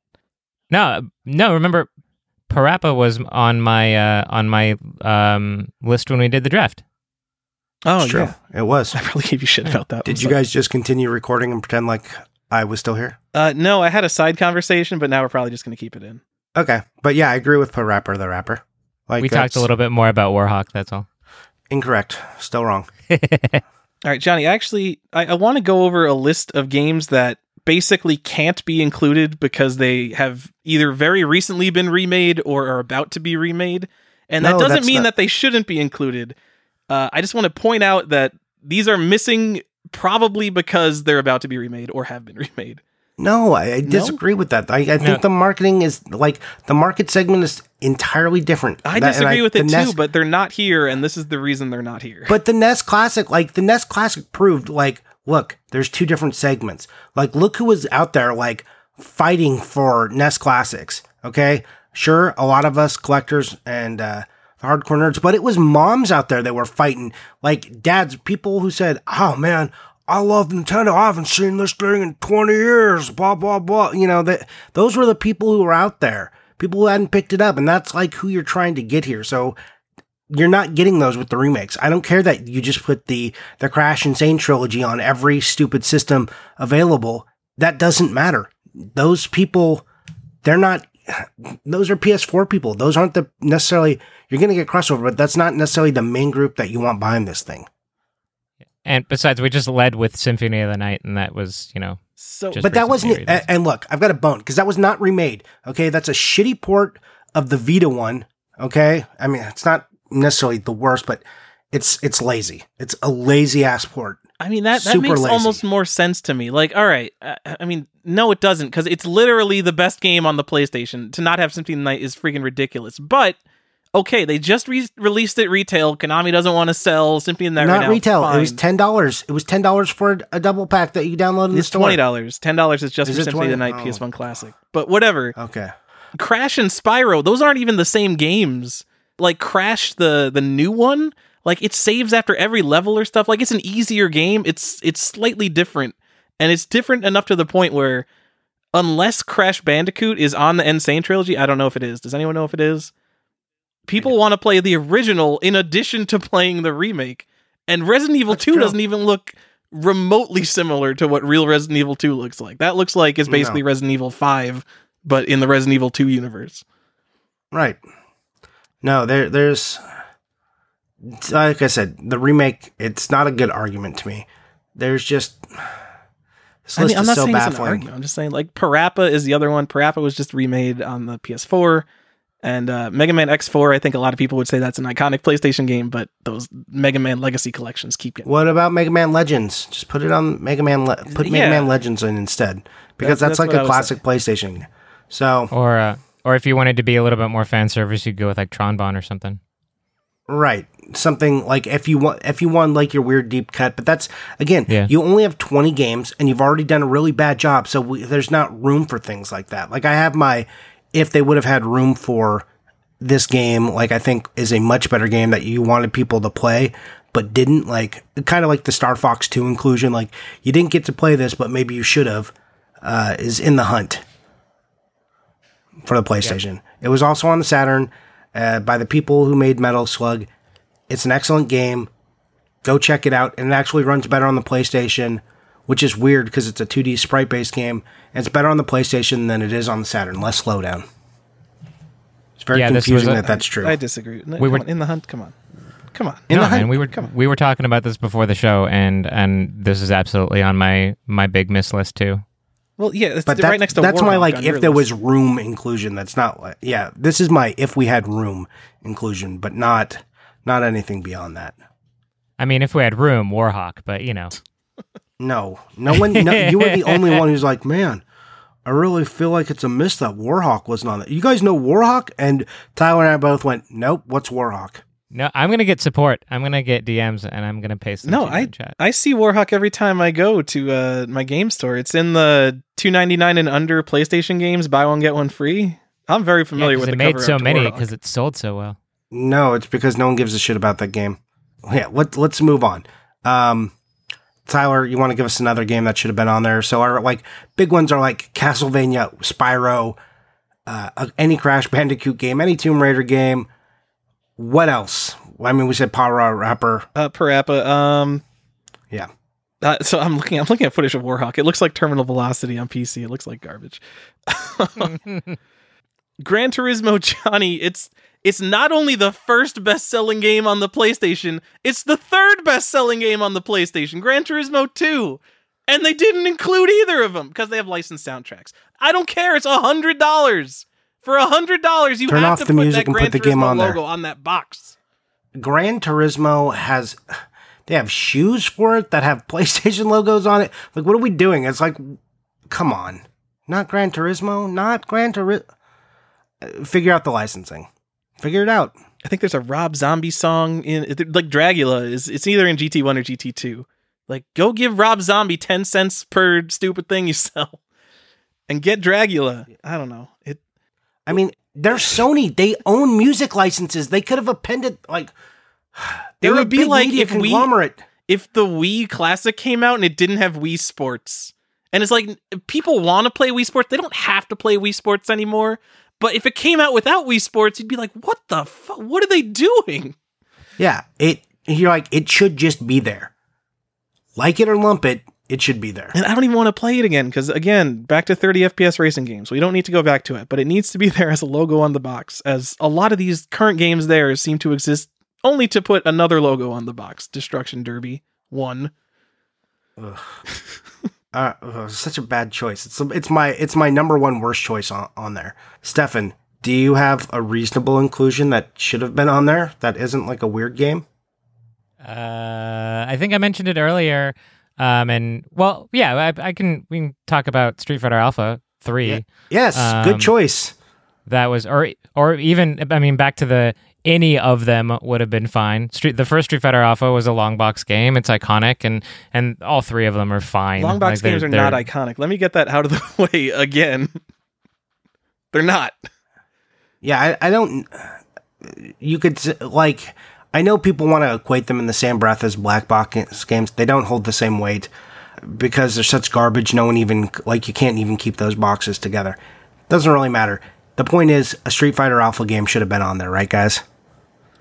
No, no. Remember, Parappa was on my uh, on my um, list when we did the draft. Oh it's true. yeah, It was. I probably gave you shit about that. Did you guys just continue recording and pretend like I was still here? Uh, no, I had a side conversation, but now we're probably just going to keep it in. Okay, but yeah, I agree with Parappa the rapper. Like we talked a little bit more about Warhawk. That's all. incorrect. Still wrong. All right, Johnny. Actually, I, I want to go over a list of games that basically can't be included because they have either very recently been remade or are about to be remade, and that doesn't mean not- that they shouldn't be included. Uh, I just want to point out that these are missing probably because they're about to be remade or have been remade. No, I, I disagree with that. I, I think Yeah. the marketing is like the market segment is entirely different. I That- and disagree with the it too, NES but they're not here, and this is the reason they're not here. But the NES Classic, like the NES Classic proved, like, look, there's two different segments. Like, look who was out there, like, fighting for NES Classics. Okay. Sure, a lot of us collectors and, uh, hardcore nerds, but it was moms out there that were fighting, like dads, people who said, oh man, I love Nintendo. I haven't seen this thing in 20 years, blah, blah, blah. You know, that those were the people who were out there, people who hadn't picked it up. And that's like who you're trying to get here. So you're not getting those with the remakes. I don't care that you just put the the Crash N. Sane trilogy on every stupid system available. That doesn't matter. Those people, they're not. Those are PS4 people. Those aren't the necessarily. You're going to get crossover, but that's not necessarily the main group that you want buying this thing. And besides, we just led with Symphony of the Night, and that was, you know, so, but that wasn't. released. And, and look, I've got a bone because that was not remade. Okay, that's a shitty port of the Vita one. Okay, I mean it's not necessarily the worst, but it's it's lazy. It's a lazy ass port. I mean that that Super makes lazy. almost more sense to me. Like, all right, I, I mean, no, it doesn't because it's literally the best game on the PlayStation. To not have Symphony of the Night is freaking ridiculous. But okay, they just re- released it retail. Konami doesn't want to sell Symphony of the Night not right now. retail. It was ten dollars. It was ten dollars for a double pack that you download in the It's store. twenty dollars. Ten dollars is just Is for Symphony of the Night Oh. PS1 Classic. But whatever. Okay. Crash and Spyro, those aren't even the same games. Like Crash, the the new one, like it saves after every level or stuff. Like it's an easier game. It's it's slightly different, and it's different enough to the point where, unless Crash Bandicoot is on the N. Sane trilogy, I don't know if it is. Does anyone know if it is? People want to play the original in addition to playing the remake, and Resident Evil That's Two true. doesn't even look remotely similar to what real Resident Evil Two looks like. That looks like it's basically Resident Evil Five, but in the Resident Evil Two universe. Right. No, there there's like I said, the remake. It's not a good argument to me. There's just this I mean, I'm is not so saying it's an argument. I'm just saying like Parappa is the other one. Parappa was just remade on the PS4, and uh, Mega Man X4. I think a lot of people would say that's an iconic PlayStation game, but those Mega Man Legacy collections keep getting. What about Mega Man Legends? Just put it on Mega Man. Le- put Mega Man Legends in instead because That's- that's, that's like what I a was classic PlayStation. So or uh, or if you wanted to be a little bit more fan service, you'd go with like Tron Bonne or something. right, something like if you want if you want like your weird deep cut, but that's again, Yeah. you only have twenty games and you've already done a really bad job. So we, there's not room for things like that. Like I have my if they would have had room for this game, like I think is a much better game that you wanted people to play. But didn't like kind of like the Star Fox 2 inclusion. Like you didn't get to play this, but maybe you should have. Uh, is in the hunt for the PlayStation. It was also on the Saturn uh, by the people who made Metal Slug. It's an excellent game. Go check it out. And it actually runs better on the PlayStation, which is weird because it's a 2D sprite based game. And it's better on the PlayStation than it is on the Saturn. Less slowdown. It's very Yeah, confusing was a- that that's true. I disagree. No, We were- on, in the hunt. Come on, come on. In no, the man, hunt- we were come on. we were talking about this before the show, and and this is absolutely on my my big miss list too. Well, yeah, it's but right next to that's my Warhawk like if your there list. was room inclusion that's not like yeah this is my if we had room inclusion but not not anything beyond that. I mean, if we had room, Warhawk, but you know, no. No one no, you were the only one who's like man i really feel like it's a miss that warhawk wasn't on it you guys know warhawk? And tyler and i both went nope what's warhawk no, I'm gonna get support. I'm gonna get DMs, and I'm gonna paste them No, to I chat. I see Warhawk every time I go to uh, my game store. It's in the two ninety nine and under PlayStation games. Buy one get one free. I'm very Yeah, with it the made cover so art many because it sold so well. no it's because no one gives a shit about that game yeah let, let's move on um Tyler, you want to give us another game that should have been on there? So our like big ones are like Castlevania, Spyro, uh, uh, any Crash Bandicoot game, any Tomb Raider game. What else? I mean, we said Power Rapper. uh, Parappa. Um, Yeah, uh, so I'm looking. I'm looking at footage of Warhawk. It looks like Terminal Velocity on PC. It looks like garbage. Gran Turismo Johnny. It's it's not only the first best-selling game on the PlayStation. It's the third best-selling game on the PlayStation. Gran Turismo Two, and they didn't include either of them because they have licensed soundtracks. I don't care. It's a hundred dollars. For a hundred dollars, you Turn have off to the put music that and Gran put the Turismo game on there. logo on that box. Gran Turismo has. They have shoes for it that have PlayStation logos on it. Like, what are we doing? It's like, come on, not Gran Turismo, not Gran Turismo. Uh, figure out the licensing. Figure it out. I think there's a Rob Zombie song in like Dragula is it's either in GT1 or GT2. Like go give Rob Zombie 10 cents per stupid thing you sell and get Dragula. I don't know. It I mean, they're Sony. They own music licenses. They could have appended like. It they're a would be like if we- if the Wii Classic came out and it didn't have Wii Sports. And it's like people want to play Wii Sports. They don't have to play Wii Sports anymore. But if it came out without Wii Sports, you'd be like, "What the fuck? What are they doing?" Yeah, it. You're like it should just be there. Like it or lump it, it should be there. And I don't even want to play it again because, again, back to 30 FPS racing games. We don't need to go back to it, but it needs to be there as a logo on the box, as a lot of these current games there seem to exist only to put another logo on the box Destruction Derby 1. Uh, ugh, such a bad choice. It's it's my it's my number one worst choice on on there. Stefan, do you have a reasonable inclusion that should have been on there that isn't like a weird game? Uh, I think I mentioned it earlier. Um, and well, yeah, I, I can we can talk about Street Fighter Alpha three. Yeah. Yes, Um, good choice. That was, or or even, I mean, back to the any of them would have been fine. Street, the first Street Fighter Alpha was a long box game. It's iconic, and and all three of them are fine. Long box Like, they're- games are they're- not iconic. Let me get that out of the way again. They're not. Yeah, I, I don't. You could like. I know people want to equate them in the same breath as black box games. They don't hold the same weight because they're such garbage. No one even like you can't even keep those boxes together. Doesn't really matter. The point is, a Street Fighter Alpha game should have been on there, right, guys?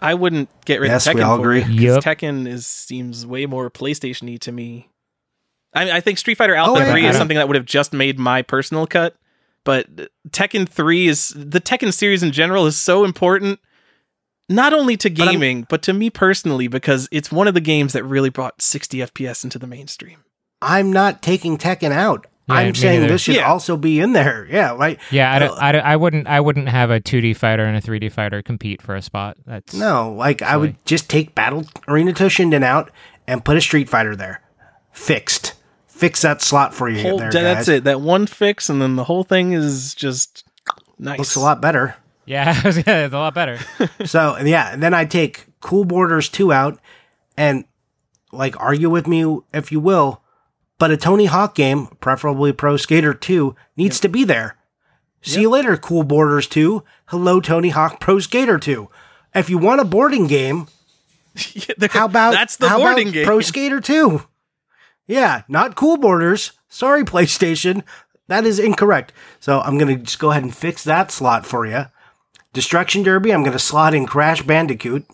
I wouldn't get rid Yes, of Tekken. we all for it, Yep. Tekken is seems way more PlayStation-y to me. I, I think Street Fighter Alpha Oh, Three I is something that would have just made my personal cut, but Tekken Three is the Tekken series in general is so important, not only to gaming but, to me personally because it's one of the games that really brought 60 FPS into the mainstream. I'm not taking Tekken out. Yeah, I'm saying neither. this should Yeah. also be in there. Yeah, right. Yeah, I, Uh, don't, I, don't- I wouldn't I wouldn't have a 2D fighter and a 3D fighter compete for a spot. That's No, like I would just take Battle Arena Toshinden out and put a Street Fighter there. Fixed. Fix that slot for you Whole, there, that's guys. it. That one fix, and then the whole thing is just nice. Looks a lot better. Yeah, it's a lot better. so yeah, and then I take Cool Borders 2 out and like argue with me if you will, but a Tony Hawk game, preferably Pro Skater 2, needs to be there. See you later, Cool Borders 2. Hello, Tony Hawk Pro Skater 2. If you want a boarding game, how about that's the how boarding about game? Pro Skater 2? Yeah, not Cool Borders. Sorry, PlayStation. That is incorrect. So I'm going to just go ahead and fix that slot for you. Destruction Derby, I'm going to slot in Crash Bandicoot.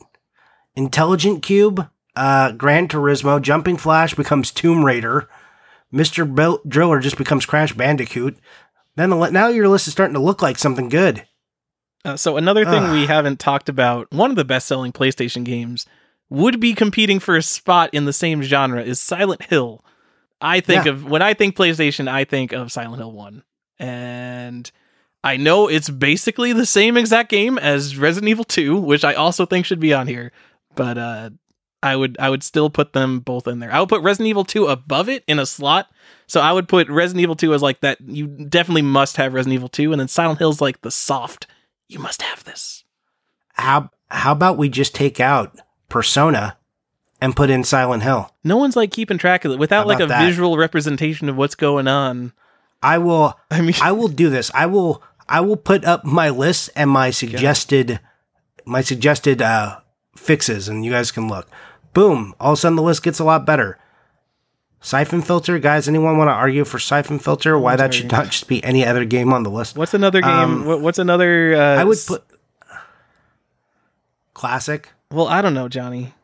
Intelligent Qube, uh, Gran Turismo, Jumping Flash becomes Tomb Raider, Mr. Bel- Driller just becomes Crash Bandicoot. Then the, now your list is starting to look like something good. Uh, so another thing we haven't talked about, one of the best-selling PlayStation games would be competing for a spot in the same genre is Silent Hill. I think Yeah. of when I think PlayStation, I think of Silent Hill 1. And I know it's basically the same exact game as Resident Evil 2, which I also think should be on here, but uh I would I would still put them both in there. I would put Resident Evil 2 above it in a slot. So I would put Resident Evil 2 as like that you definitely must have Resident Evil 2 and then Silent Hill's like the soft you must have this. How how about we just take out Persona and put in Silent Hill? No one's like keeping track of it without like a that? visual representation of what's going on. I will I mean, I will do this. I will I will put up my list and my suggested my suggested uh fixes and you guys can look. Boom. All of a sudden the list gets a lot better. Siphon filter, guys, anyone want to argue for Siphon filter? Why that should not just be any other game on the list? what's another game? Um, what's another? Uh, I would put classic. Well, I don't know, Johnny.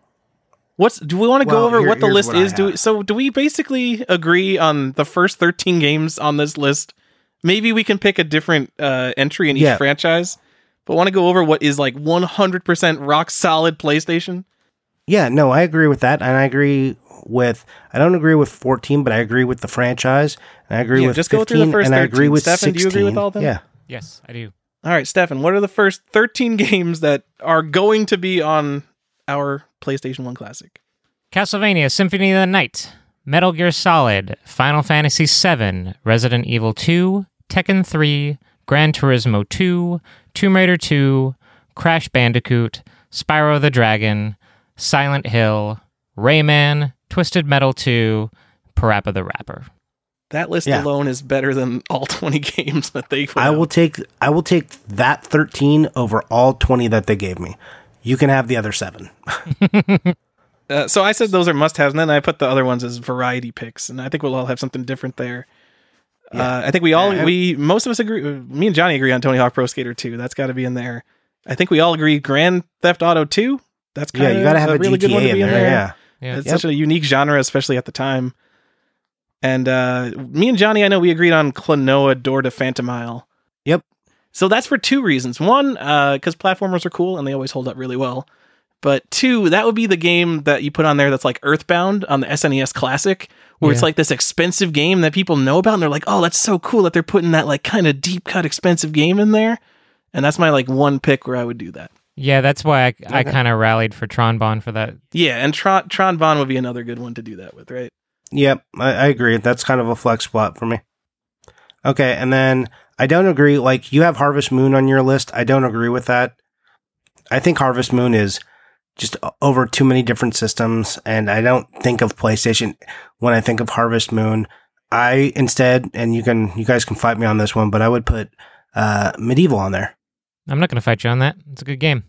What's do we want to go over here- what the list what is? Do we, so? Do we basically agree on the first thirteen games on this list? Maybe we can pick a different uh, entry in each Yeah. franchise, but want to go over what is like one hundred percent rock solid PlayStation. Yeah, no, I agree with that, and I agree with. I don't agree with fourteen, but I agree with the franchise, and I agree Yeah, with just go through the first and I agree with Stefan, do you agree with all of them? Yeah, Yes, I do. All right, Stefan, what are the first thirteen games that are going to be on our PlayStation One Classic? Castlevania Symphony of the Night, Metal Gear Solid, Final Fantasy VII, Resident Evil 2, Tekken 3, Gran Turismo 2, Tomb Raider 2, Crash Bandicoot, Spyro the Dragon, Silent Hill, Rayman, Twisted Metal 2, Parappa the Rapper. That list Yeah. alone is better than all twenty games that they. I out. will take. I will take that thirteen over all twenty that they gave me. You can have the other seven. Uh, so I said those are must-haves, and then I put the other ones as variety picks, and I think we'll all have something different there. Uh, I think we all we most of us agree. Me and Johnny agree on Tony Hawk Pro Skater 2. That's got to be in there. I think we all agree Grand Theft Auto 2. That's kind Yeah, you got to have a, really good one to be in there. Yeah, Yeah. It's Yep. such a unique genre, especially at the time. And uh, me and Johnny, I know we agreed on Klonoa Door to Phantomile. Yep. So that's for two reasons. One, because platformers are cool and they always hold up really well. But two, that would be the game that you put on there that's like Earthbound on the SNES Classic, where it's like this expensive game that people know about and they're like, oh, that's so cool that they're putting that like kind of deep cut expensive game in there. And that's my like one pick where I would do that. Yeah, that's why I, I kind of rallied for Tron Bonne for that. Yeah, and Tron, Tron Bonne would be another good one to do that with, right? yep. I, I agree. That's kind of a flex spot for me. Okay, and then I don't agree. Like you have Harvest Moon on your list. I don't agree with that. I think Harvest Moon is just over too many different systems, and I don't think of PlayStation when I think of Harvest Moon. I instead, and you can, you guys can fight me on this one, but I would put uh, MediEvil on there. I'm not going to fight you on that. It's a good game.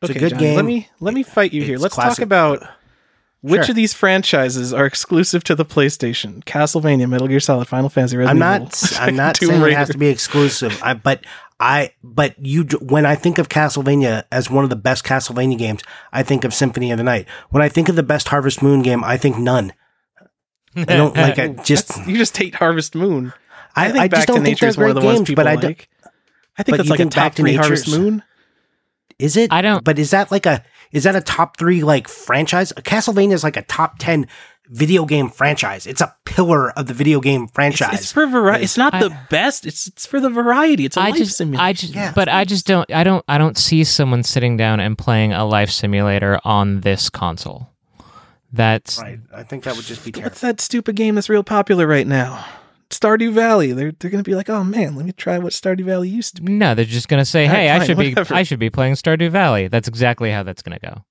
It's a okay, good game. Let me let me fight you here. Let's talk about which Sure. of these franchises are exclusive to the PlayStation: Castlevania, Metal Gear Solid, Final Fantasy, Resident I'm Evil, not. I'm not Tomb saying Raider. it has to be exclusive. I, but I. But you. When I think of Castlevania as one of the best Castlevania games, I think of Symphony of the Night. When I think of the best Harvest Moon game, I think none. I don't like. I just. That's- you just hate Harvest Moon. I, I think I Back just to don't think Nature they're is one of great the ones games. people But I like. don't, I think but that's like a think Back top to three Harvest Moon. is it? I don't- But is that like a? Is that a top three like franchise? Castlevania is like a top ten video game franchise. It's a pillar of the video game franchise. it's for variety. It's not I- the best. It's it's for the variety. It's a I life just, simulator. I just, Yeah. but I just don't, I don't, I don't see someone sitting down and playing a life simulator on this console. That's right. I think that would just be terrible. What's that stupid game that's real popular right now? Stardew Valley. They're they're gonna be like, oh man, let me try what Stardew Valley used to be. no. They're just gonna say, "Hey, I fine, should whatever. be, I should be playing Stardew Valley." That's exactly how that's gonna go.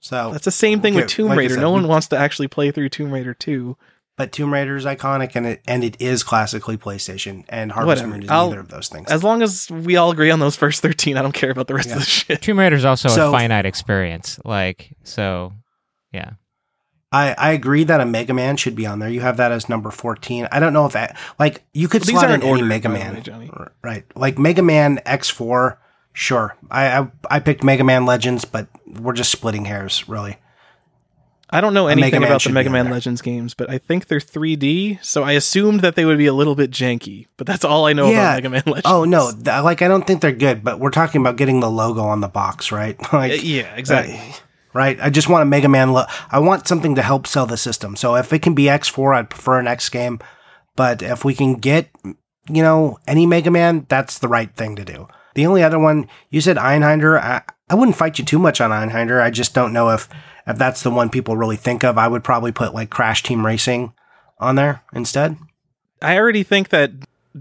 So That's the same thing Okay, with Tomb like Raider. said, no one wants to actually play through Tomb Raider 2. But Tomb Raider is iconic, and it and it is classically PlayStation, and Harvest Whatever. Moon is I'll- neither of those things. As long as we all agree on those first 13, I don't care about the rest Yeah. of the shit. Tomb Raider is also So- a finite experience. Like, so, yeah. I I agree that a Mega Man should be on there. You have that as number fourteen. I don't know if that like you could These slot in aren't any Mega Man, way, right? Like Mega Man X four. Sure, I, I I picked Mega Man Legends, but we're just splitting hairs, really. I don't know Mega anything about the Mega Man. Legends games, but I think they're 3D, so I assumed that they would be a little bit janky. But that's all I know Yeah. about Mega Man Legends. Oh no, th- like I don't think they're good, but we're talking about getting the logo on the box, right? Uh, like, yeah, exactly. uh, right. I just want a Mega Man. Lo- I want something to help sell the system. So if it can be X4, I'd prefer an X game. But if we can get, you know, any Mega Man, that's the right thing to do. The only other one you said Einhander. I, I wouldn't fight you too much on Einhander. I just don't know if if that's the one people really think of. I would probably put like Crash Team Racing on there instead. I already think that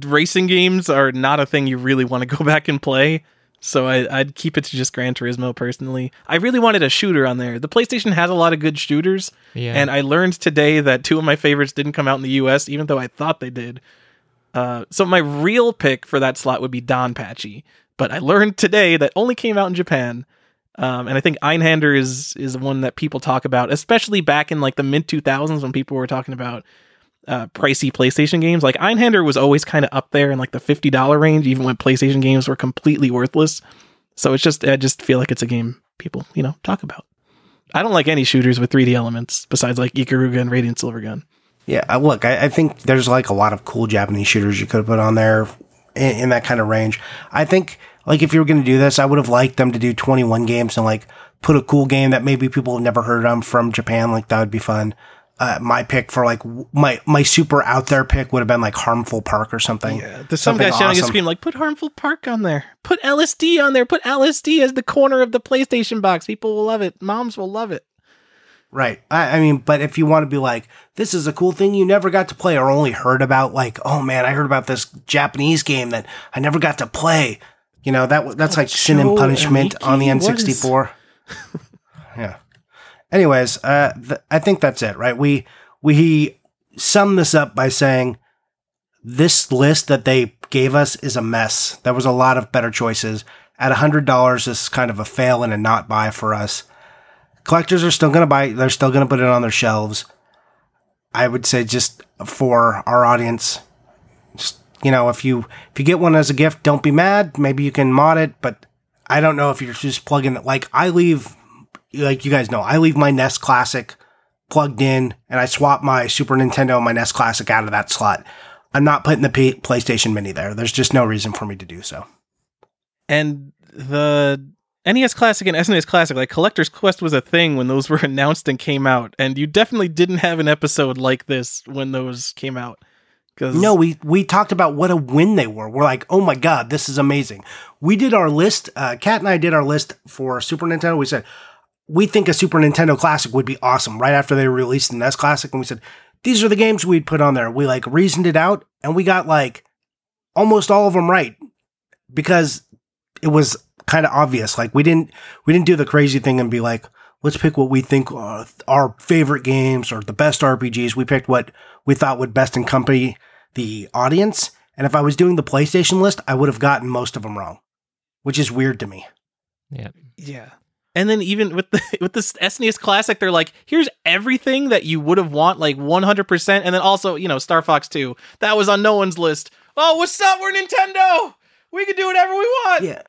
racing games are not a thing you really want to go back and play. So I, I'd keep it to just Gran Turismo personally. I really wanted a shooter on there. The PlayStation has a lot of good shooters, Yeah. and I learned today that two of my favorites didn't come out in the US, even though I thought they did. Uh, so my real pick for that slot would be DonPachi, but I learned today that only came out in Japan. Um, and I think Einhander is is one that people talk about, especially back in like the mid 2000s when people were talking about uh, pricey PlayStation games. Like Einhander was always kind of up there in like the fifty dollar range, even when PlayStation games were completely worthless. So it's just I just feel like it's a game people you know talk about. I don't like any shooters with 3D elements besides like Ikaruga and Radiant Silvergun. Yeah, uh, look, I, I think there's like a lot of cool Japanese shooters you could have put on there in, in that kind of range. I think, like, if you were going to do this, I would have liked them to do 21 games and like put a cool game that maybe people have never heard of from Japan. Like, that would be fun. Uh, my pick for like my my super out there pick would have been like Harmful Park or something. Yeah, there's some guy shouting a scream like, "Put Harmful Park on there. Put LSD on there. Put LSD as the corner of the PlayStation box. People will love it. Moms will love it." Right. I, I mean, but if you want to be like, this is a cool thing you never got to play or only heard about, like, oh man, I heard about this Japanese game that I never got to play. You know, that that's like sin and punishment on the Amiki? What is- N64. yeah. Anyways, uh, th- I think that's it, right? We, we sum this up by saying this list that they gave us is a mess. There was a lot of better choices. At $100, this is kind of a fail and a not buy for us collectors are still going to buy they're still going to put it on their shelves. I would say just for our audience just you know if you if you get one as a gift don't be mad. Maybe you can mod it but i don't know if you're just plugging it. Like i leave like you guys know i leave my nes classic plugged in and i swap my super nintendo and my nes classic out of that slot. I'm not putting the P- playstation mini there. There's just no reason for me to do so. And the NES Classic and SNES Classic, like Collector's Quest was a thing when those were announced and came out, and you definitely didn't have an episode like this when those came out. No, we we talked about what a win they were. We're like, oh my god, this is amazing. We did our list. Uh, Kat and I did our list for Super Nintendo. We said we think a Super Nintendo Classic would be awesome. Right after they released the NES Classic, and we said these are the games we'd put on there. We like reasoned it out, and we got like almost all of them right because it was kind of obvious. Like we didn't we didn't do the crazy thing and be like, let's pick what we think are our favorite games or the best RPGs. We picked what we thought would best accompany the audience. And if I was doing the PlayStation list, I would have gotten most of them wrong, which is weird to me. yeah. yeah. And then even with the with this SNES Classic, they're like, here's everything that you would have want, like 100%. And then also, you know, Star Fox 2. That was on no one's list. Oh, what's up? We're Nintendo. We can do whatever we want. Yeah.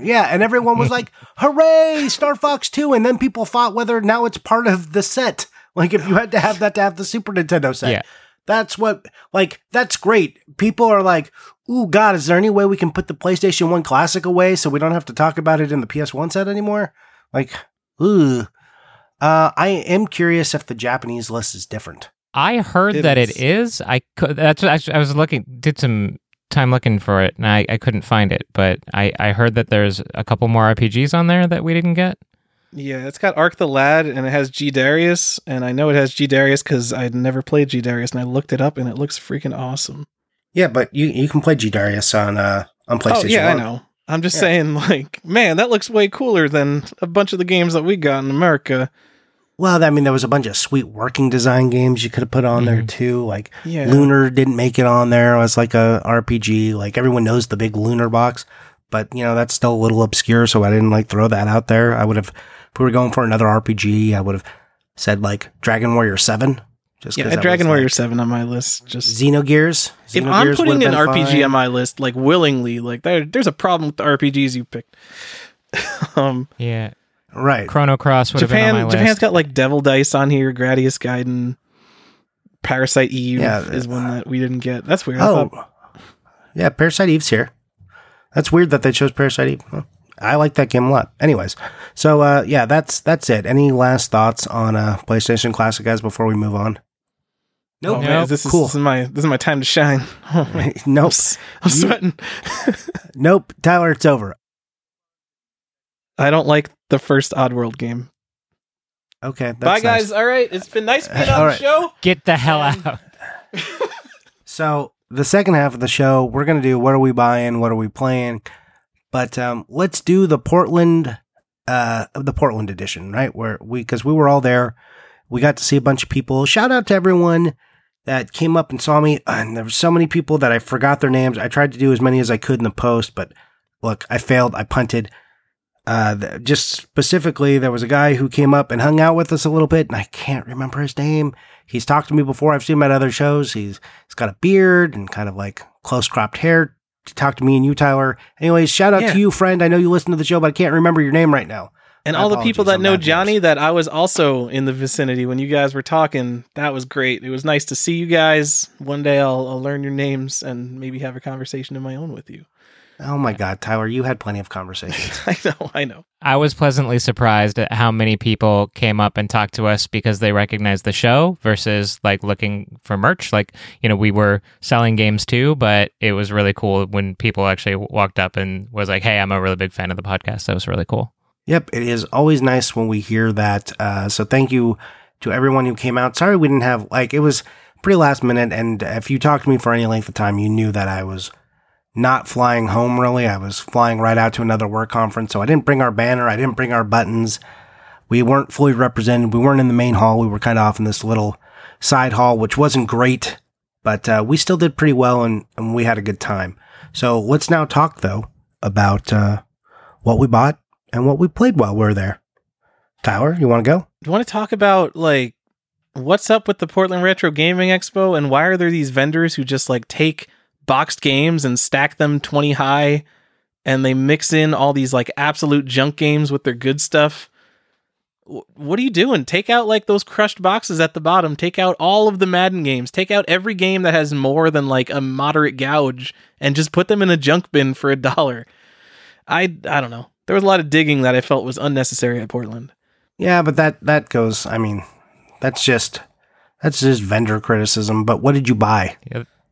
Yeah, and everyone was like, "Hooray, Star Fox 2." And then people fought whether now it's part of the set. Like if you had to have that to have the Super Nintendo set. Yeah. That's what like that's great. People are like, "Ooh, god, is there any way we can put the PlayStation 1 Classic away so we don't have to talk about it in the PS1 set anymore?" Like, ooh. Uh, I am curious if the Japanese list is different. I heard It that is. it is. I could. That's what I, I was looking. Did some time looking for it, and I, I couldn't find it. But I, I heard that there's a couple more RPGs on there that we didn't get. Yeah, it's got Arc the Lad and it has G Darius, and I know it has G Darius because I'd never played G Darius, and I looked it up, and it looks freaking awesome. Yeah, but you you can play G Darius on uh on PlayStation. oh yeah, I know. I'm just Yeah. saying, like, man, that looks way cooler than a bunch of the games that we got in America. Well, I mean, there was a bunch of sweet working design games you could have put on there Mhm. too. Like Yeah, Lunar didn't make it on there as like a RPG. Like everyone knows the big Lunar box, but you know that's still a little obscure. So I didn't like throw that out there. I would have, if we were going for another RPG, I would have said like Dragon Warrior Seven. Just yeah, 'cause I had Dragon was, Warrior like, Seven on my list. Just Xenogears. if I'm putting an RPG fine. on my list, like willingly, like there, there's a problem with the RPGs you picked. um, Yeah. Right. Chrono Cross would have been on my Japan list. Japan's got like Devil Dice on here, Gradius Gaiden, Parasite Eve Yeah, is one that we didn't get. That's weird. Oh, yeah. Parasite Eve's here. That's weird that they chose Parasite Eve. Well, I like that game a lot. Anyways, so uh, yeah, that's that's it. Any last thoughts on uh, PlayStation Classic, guys, before we move on? oh, Nope. this is, Cool. this is my this is my time to shine. Oh, nope. I'm, s- I'm sweating. Nope. Tyler, it's over. I don't like the first Oddworld game. Okay. That's Bye, nice. guys. All right, it's been nice being on all the right. show. Get the hell out. So the second half of the show, we're gonna do what are we buying, what are we playing, but um, let's do the Portland, uh, the Portland edition, right? Where we because we were all there, we got to see a bunch of people. Shout out to everyone that came up and saw me, and there were so many people that I forgot their names. I tried to do as many as I could in the post, but look, I failed. I punted. Uh, just specifically, there was a guy who came up and hung out with us a little bit, and I can't remember his name. He's talked to me before. I've seen him at other shows. He's he's got a beard and kind of like close cropped hair. He talked to me and you, Tyler. Anyways, shout out Yeah. to you, friend. I know you listen to the show, but I can't remember your name right now. And My all the people that know Johnny, that I was also in the vicinity when you guys were talking. That was great. It was nice to see you guys. One day I'll, I'll learn your names and maybe have a conversation of my own with you. Oh my God, Tyler, you had plenty of conversations. I know, I know. I was pleasantly surprised at how many people came up and talked to us because they recognized the show versus like looking for merch. Like, you know, we were selling games too, but it was really cool when people actually walked up and was like, hey, I'm a really big fan of the podcast. That was really cool. Yep, it is always nice when we hear that. Uh, so thank you to everyone who came out. Sorry we didn't have like it was pretty last minute, and if you talked to me for any length of time, you knew that I was not flying home. Really, I was flying right out to another work conference, so I didn't bring our banner. I didn't bring our buttons. We weren't fully represented. We weren't in the main hall. We were kind of off in this little side hall, which wasn't great, but uh, we still did pretty well, and, and we had a good time. So let's now talk though about uh, what we bought and what we played while we were there. Tyler, you want to go? Do you want to talk about like what's up with the Portland Retro Gaming Expo and why are there these vendors who just like take boxed games and stack them 20 high and they mix in all these like absolute junk games with their good stuff? Wh- What are you doing? Take out like those crushed boxes at the bottom. Take out all of the Madden games. Take out every game that has more than like a moderate gouge and just put them in a junk bin for a dollar. I I don't know. There was a lot of digging that I felt was unnecessary at Portland. Yeah, but that that goes. I mean, that's just that's just vendor criticism. But what did you buy?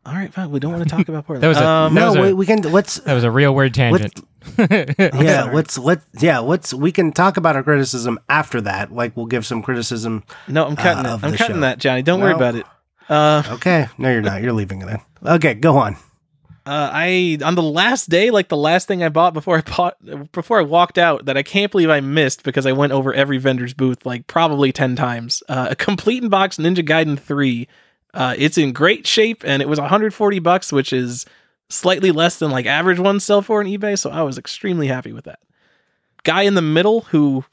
All right, fine. We don't want to talk about Portland. That was a- um, That no, was a- we, we can let's That was a real weird tangent. yeah sorry. let's let yeah let's we can talk about our criticism after that. Like we'll give some criticism. no, I'm cutting uh, it. I'm cutting show. that, Johnny. Don't worry about it. Uh, Okay, no, you're not. You're leaving it then. Okay, go on. uh, I on the last day, like the last thing I bought before I bought before I walked out, that I can't believe I missed because I went over every vendor's booth like probably ten times. Uh, a complete in box Ninja Gaiden three. Uh, it's in great shape and it was 140 bucks, which is slightly less than like average ones sell for on eBay. So I was extremely happy with that. Guy in the middle who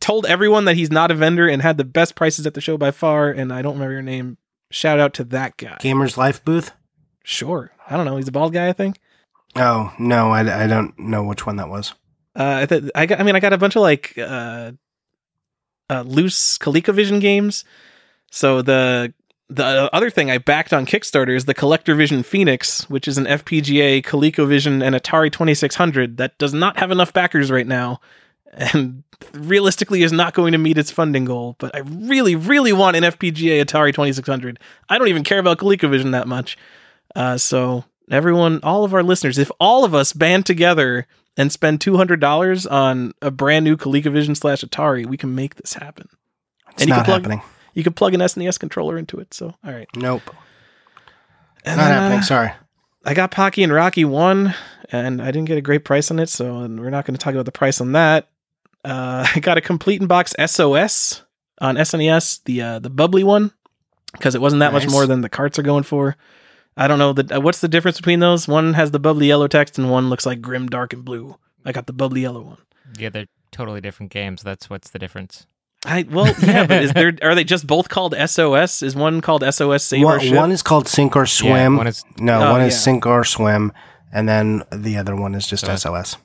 told everyone that he's not a vendor and had the best prices at the show by far, and I don't remember your name. Shout out to that guy. Gamers Life booth. Sure. I don't know. He's a bald guy, I think. Oh no, I, I don't know which one that was. Uh, I, th- I got. I mean, I got a bunch of like uh, uh, loose ColecoVision games. So the the other thing I backed on Kickstarter is the Collector Vision Phoenix, which is an FPGA, ColecoVision, and Atari Twenty Six Hundred that does not have enough backers right now, and realistically is not going to meet its funding goal. But I really, really want an FPGA Atari Twenty Six Hundred. I don't even care about ColecoVision that much. Uh, so everyone, all of our listeners, if all of us band together and spend two hundred dollars on a brand new ColecoVision slash Atari, we can make this happen. It's And not plug- happening. You could plug an SNES controller into it. So all right, Nope, and not then, happening. uh, Sorry. I got Pocky and Rocky one, and I didn't get a great price on it, so we're not going to talk about the price on that. Uh, I got a complete in box SOS on SNES, the uh, the bubbly one, because it wasn't that much more than the carts are going for. I don't know the uh, what's the difference between those. One has the bubbly yellow text, and one looks like grim, dark, and blue. I got the bubbly yellow one. yeah, they're totally different games. That's what's the difference. I well, yeah, but is there are they just both called SOS? Is one called SOS Save Our One, Ship? one is called Sink or Yeah, Swim. one is no, Oh, one is yeah. Sink or Swim, and then the other one is just So- SOS.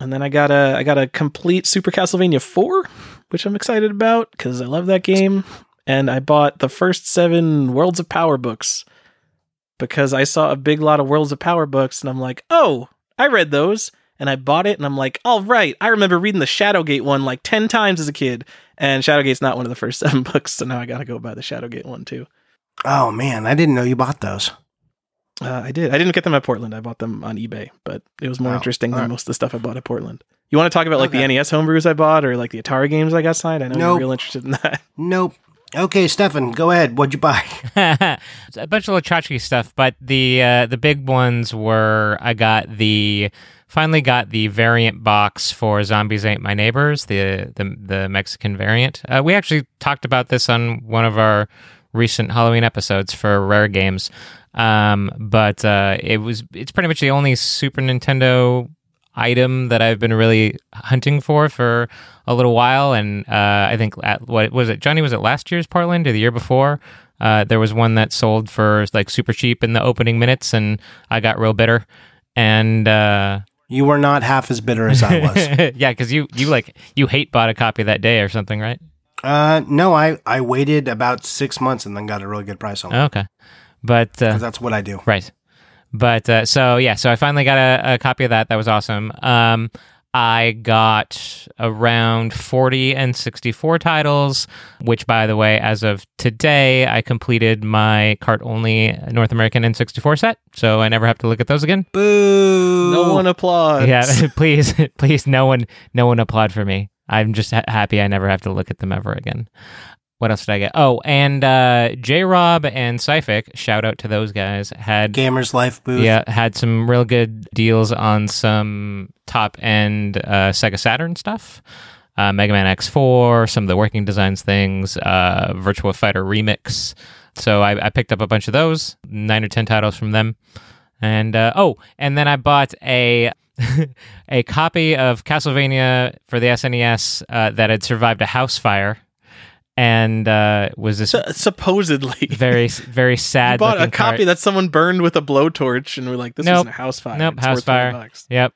And then I got a I got a complete Super Castlevania 4, which I'm excited about because I love that game. And I bought the first seven Worlds of Power books because I saw a big lot of Worlds of Power books and I'm like, oh, I read those. And I bought it and I'm like, all right, I remember reading the Shadowgate one like 10 times as a kid. And Shadowgate's not one of the first seven books. So now I got to go buy the Shadowgate one too. Oh man, I didn't know you bought those. Uh, I did. I didn't get them at Portland. I bought them on eBay, but it was more Oh, interesting than alright. most of the stuff I bought at Portland. You want to talk about like Okay. the NES homebrews I bought or like the Atari games I got signed? I know Nope. you're real interested in that. Nope. Okay, Stefan, go ahead. What'd you buy? A bunch of little tchotchke stuff, but the uh, the big ones were I got the finally got the variant box for Zombies Ate My Neighbors, the the, the Mexican variant. Uh, we actually talked about this on one of our recent Halloween episodes for Rare Games, um, but uh, it was it's pretty much the only Super Nintendo item that I've been really hunting for for a little while, and uh, I think at, what was it, Johnny? Was it last year's Portland or the year before? Uh, there was one that sold for like super cheap in the opening minutes, and I got real bitter. And uh, You were not half as bitter as I was. yeah, because you you like you hate bought a copy that day or something, right? uh, no, I, I waited about six months and then got a really good price on it. Okay, but uh, that's what I do. Right. But uh, so yeah, so I finally got a, a copy of that. That was awesome. Um, I got around 40 and 64 titles, which, by the way, as of today, I completed my cart only North American N64 set. So I never have to look at those again. Boo! No one applauds. Yeah, please, please, no one, no one applaud for me. I'm just ha- happy I never have to look at them ever again. What else did I get? Oh, and uh, J Rob and Cyphic, shout out to those guys, had Gamers Life booth. yeah, had some real good deals on some top end uh, Sega Saturn stuff. Uh, Mega Man X4, some of the working designs things, uh, Virtua Fighter Remix. So I, I picked up a bunch of those, nine or ten titles from them. And uh, oh, and then I bought a a copy of Castlevania for the SNES uh, that had survived a house fire, and uh, was this Su- supposedly. very very you sad. bought a copy cart. that someone burned with a blowtorch and we're like, this Nope. wasn't a house fire. Nope, It's house worth fire. bucks. Yep.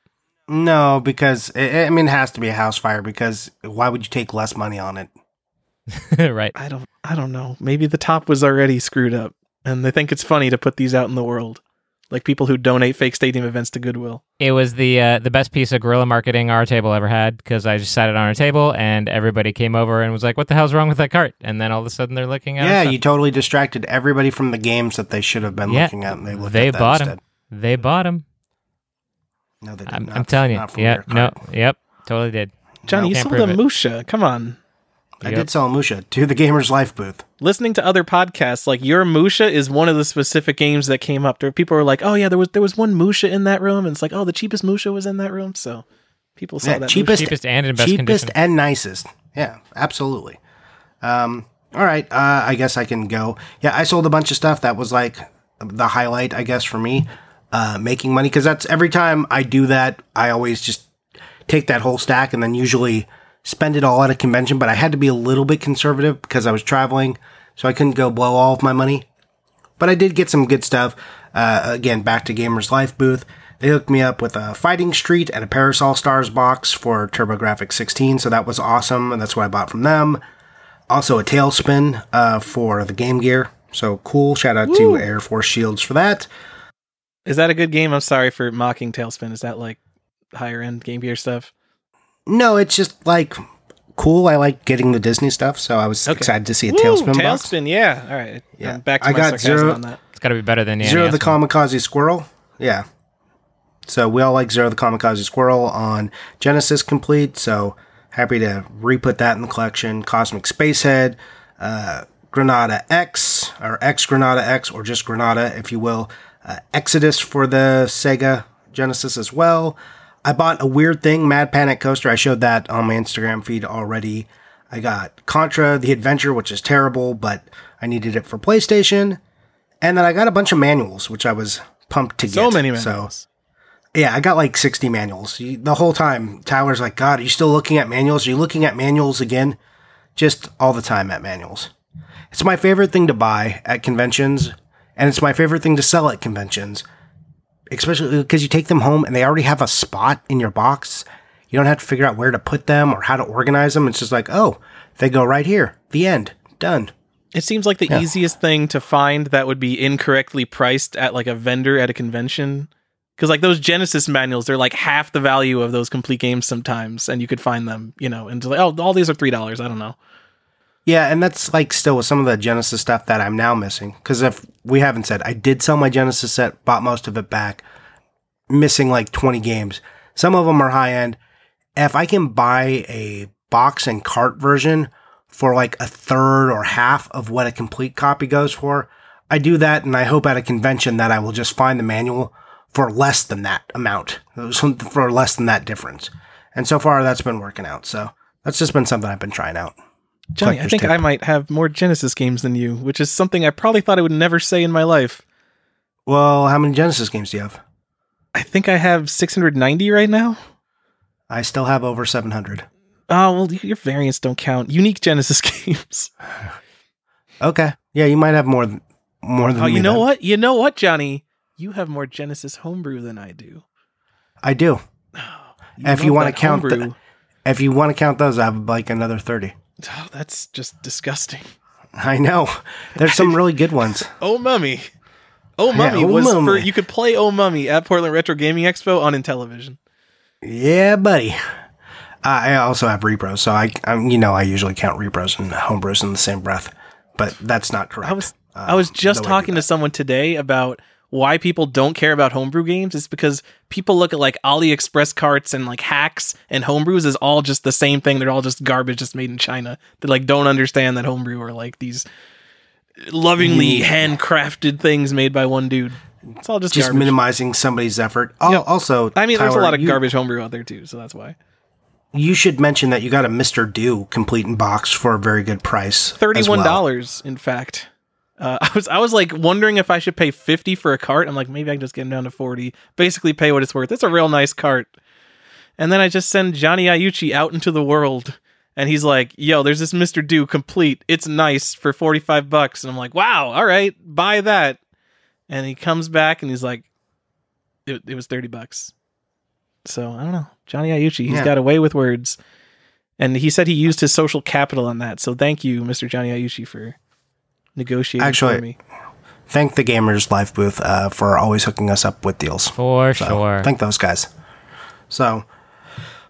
No, because I I mean, it has to be a house fire because why would you take less money on it? right. I don't I don't know. Maybe the top was already screwed up and they think it's funny to put these out in the world. Like people who donate fake stadium events to Goodwill. It was the uh, the best piece of guerrilla marketing our table ever had because I just sat it on our table and everybody came over and was like, "What the hell's wrong with that cart?" And then all of a sudden they're looking at. Yeah, our you totally distracted everybody from the games that they should have been Yeah, looking at, and they looked they at that bought instead. them. They bought them. No, they did I'm, not. I'm telling you. Not from Yep. No. Yep. Totally did. Johnny, you sold a. Musha. Come on. I Yep. did sell Musha to the Gamers Life booth. Listening to other podcasts, like your Musha is one of the specific games that came up. There people were like, "Oh yeah, there was there was one Musha in that room," and it's like, "Oh, the cheapest Musha was in that room." So people saw Yeah, that cheapest- Cheapest and in best cheapest condition. and nicest. Yeah, absolutely. Um, all right, uh, I guess I can go. Yeah, I sold a bunch of stuff. That was like the highlight, I guess, for me, uh, making money because that's every time I do that, I always just take that whole stack and then usually spend it all at a convention. But I had to be a little bit conservative because I was traveling, so I couldn't go blow all of my money. But I did get some good stuff. Uh, again, back to Gamers Life booth. They hooked me up with a Fighting Street and a Parasol Stars box for TurboGrafx 16, so that was awesome, and that's what I bought from them. Also, a TaleSpin uh, for the Game Gear, so cool. Shout out to Air Force Shields for that. Is that a good game? I'm sorry for mocking TaleSpin. Is that like higher end Game Gear stuff? No, it's just like cool. I like getting the Disney stuff, so I was Okay. excited to see a Woo, TaleSpin box. TaleSpin, yeah. All right. Yeah. I'm back to I my got sarcasm zero- on that. It's got to be better than the Zero NES the one. Kamikaze Squirrel. Yeah. So we all like Zero the Kamikaze Squirrel on Genesis Complete. So happy to re-put that in the collection. Cosmic Spacehead, uh, Granada X, or X Granada X, or just Granada, if you will. Uh, Exodus for the Sega Genesis as well. I bought a weird thing, Mad Panic Coaster. I showed that on my Instagram feed already. I got Contra the Adventure, which is terrible, but I needed it for PlayStation. And then I got a bunch of manuals, which I was pumped to get. So many So manuals. yeah, I got like 60 manuals. The whole time, Tyler's like, God, are you still looking at manuals? Are you looking at manuals again? Just all the time at manuals. It's my favorite thing to buy at conventions, and it's my favorite thing to sell at conventions, especially because you take them home and they already have a spot in your box. You don't have to figure out where to put them or how to organize them. It's just like, oh, they go right here. The end. Done. It seems like the Yeah. easiest thing to find that would be incorrectly priced at like a vendor at a convention. Because like those Genesis manuals, they're like half the value of those complete games sometimes, and you could find them, you know, and it's like, oh, all these are three dollars. I don't know. Yeah, and that's like still with some of the Genesis stuff that I'm now missing. Because if we haven't said, I did sell my Genesis set, bought most of it back, missing like 20 games. Some of them are high end. If I can buy a box and cart version for like a third or half of what a complete copy goes for, I do that, and I hope at a convention that I will just find the manual for less than that amount, for less than that difference. And so far, that's been working out. So that's just been something I've been trying out. Johnny, I think. I might have more Genesis games than you, which is something I probably thought I would never say in my life. Well, how many Genesis games do you have? I think I have 690 right now. I still have over 700. Oh, well, your variants don't count. Unique Genesis games. Okay. Yeah, you might have more than more than Oh, you know then. what? You know what, Johnny? You have more Genesis homebrew than I do. I do. Oh, if you wanna count the- homebrew. If you want to count those, I have like another 30. Oh, that's just disgusting. I know. There's some really good ones. Oh Mummy. Oh Yeah, Mummy Oh was for you could play Oh Mummy at Portland Retro Gaming Expo on Intellivision. Yeah, buddy. Uh, I also have repros, so I, I'm, you know, I usually count repros and homebrews in the same breath, but that's not correct. I was Uh, I was just the I talking to someone today about why people don't care about homebrew games. is because people look at like AliExpress carts and like hacks and homebrews is all just the same thing. They're all just garbage just made in China. They like don't understand that homebrew are like these lovingly mm. handcrafted things made by one dude. It's all just, just garbage. minimizing somebody's effort. Oh, Yep. Also, I mean, there's a lot of you- garbage homebrew out there too, so that's why. You should mention that you got a Mr. Do complete in box for a very good price. Thirty-one well. dollars, in fact. Uh, I was I was like wondering if I should pay fifty for a cart. I'm like maybe I can just get them down to forty. Basically, pay what it's worth. It's a real nice cart. And then I just send Johnny Iucci out into the world, and he's like, "Yo, there's this Mister Do complete. It's nice for forty five bucks." And I'm like, "Wow, all right, buy that." And he comes back and he's like, "It, it was thirty bucks." So I don't know, Johnny Iucci. He's Yeah. got away with words. And he said he used his social capital on that. So thank you, Mr. Johnny Iucci, for negotiating Actually, for me. Thank the Gamers Live booth uh, for always hooking us up with deals. For So, sure. Thank those guys. So,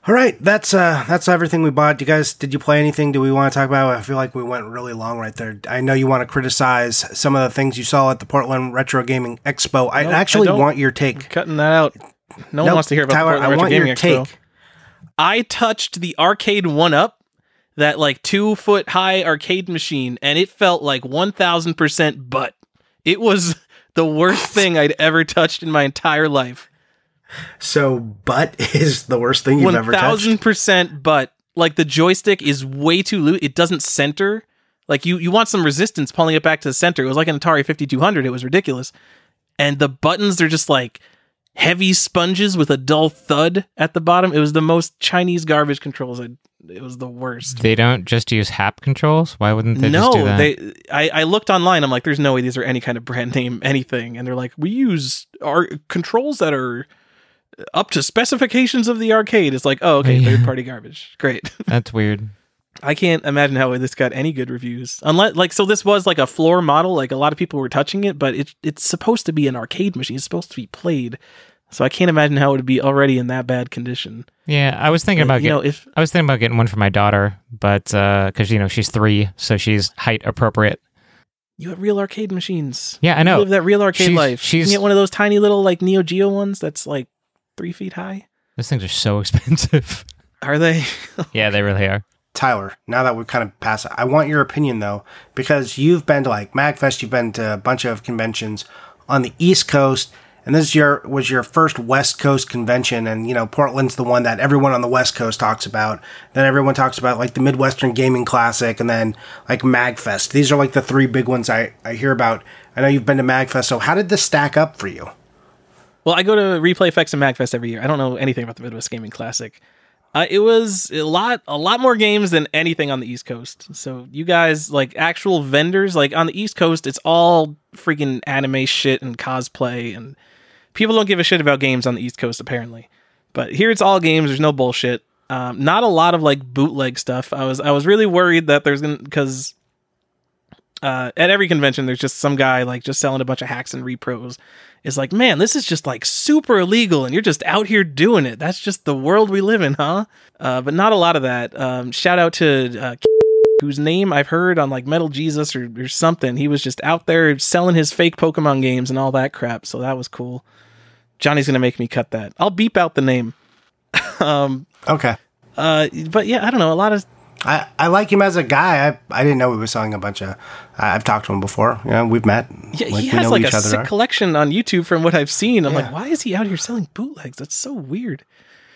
all right, that's uh that's everything we bought. You guys did you play anything? Do we want to talk about? I feel like we went really long right there. I know you want to criticize some of the things you saw at the Portland Retro Gaming Expo. I Nope, I actually don't. want your take. Cutting that out. No one wants to hear about Tyler. the I Portland want Retro your Gaming Expo. take. I touched the arcade one up, that like two foot high arcade machine, and it felt like one thousand percent butt. It was the worst thing I'd ever touched in my entire life. So, butt is the worst thing you've One ever touched. thousand percent butt. Like the joystick is way too loose. It doesn't center. Like you, you want some resistance pulling it back to the center. It was like an Atari fifty two hundred. It was ridiculous. And the buttons are just like heavy sponges with a dull thud at the bottom. It was the most Chinese garbage controls. I, it was the worst. They don't just use Happ controls. Why wouldn't they no, just do that? they. I, I looked online. I'm like, there's no way these are any kind of brand name anything. And they're like, we use our controls that are up to specifications of the arcade. It's like, oh, okay, Yeah. third party garbage. Great. That's weird. I can't imagine how this got any good reviews. Unless, like, so this was like a floor model. Like a lot of people were touching it, but it, it's supposed to be an arcade machine. It's supposed to be played. So I can't imagine how it would be already in that bad condition. Yeah, I was thinking about you get- know, if I was thinking about getting one for my daughter, but uh, because you know she's three, so she's height appropriate. you have real arcade machines, Yeah, I know. you know. live that real arcade She's- life. she's- you can get one of those tiny little like Neo Geo ones that's like three feet high. Those things are so expensive. Are they? yeah, they really are. Tyler, now that we've kind of passed, I want your opinion though, because you've been to like MagFest, you've been to a bunch of conventions on the East Coast, and this year was your first West Coast convention, and you know Portland's the one that everyone on the West Coast talks about. Then everyone talks about like the Midwestern Gaming Classic, and then like MagFest. These are like the three big ones I I hear about. I know you've been to MagFest, so how did this stack up for you? Well, I go to Replay FX and MagFest every year. I don't know anything about the Midwest Gaming Classic. Uh, it was a lot, a lot more games than anything on the East Coast. So you guys, like actual vendors, like on the East Coast, it's all freaking anime shit and cosplay, and people don't give a shit about games on the East Coast apparently. But here it's all games. There's no bullshit. Um, not a lot of like bootleg stuff. I was I was really worried that there's gonna because uh, at every convention there's just some guy like just selling a bunch of hacks and repros. Is like, man, this is just like super illegal, and you're just out here doing it. That's just the world we live in, huh? Uh, but not a lot of that. Um, shout out to uh, whose name I've heard on like Metal Jesus or, or something. He was just out there selling his fake Pokemon games and all that crap. So that was cool. Johnny's gonna make me cut that. I'll beep out the name. um, Okay. uh, but yeah, I don't know. A lot of I, I like him as a guy. I, I didn't know he was selling a bunch of. I- I've talked to him before. You know, we've met. yeah, Like, he has like a sick are. collection on YouTube from what I've seen. I'm Yeah. like, why is he out here selling bootlegs? That's so weird.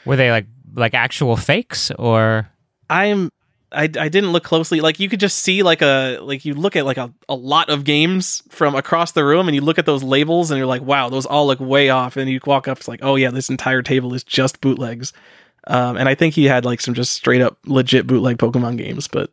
Were they like like actual fakes or? I'm I, I didn't look closely. Like you could just see like a like you look at like a, a lot of games from across the room and you look at those labels and you're like, wow, those all look way off. And you walk up, it's like, oh yeah, this entire table is just bootlegs. Um, and I think he had like some just straight up legit bootleg Pokemon games, but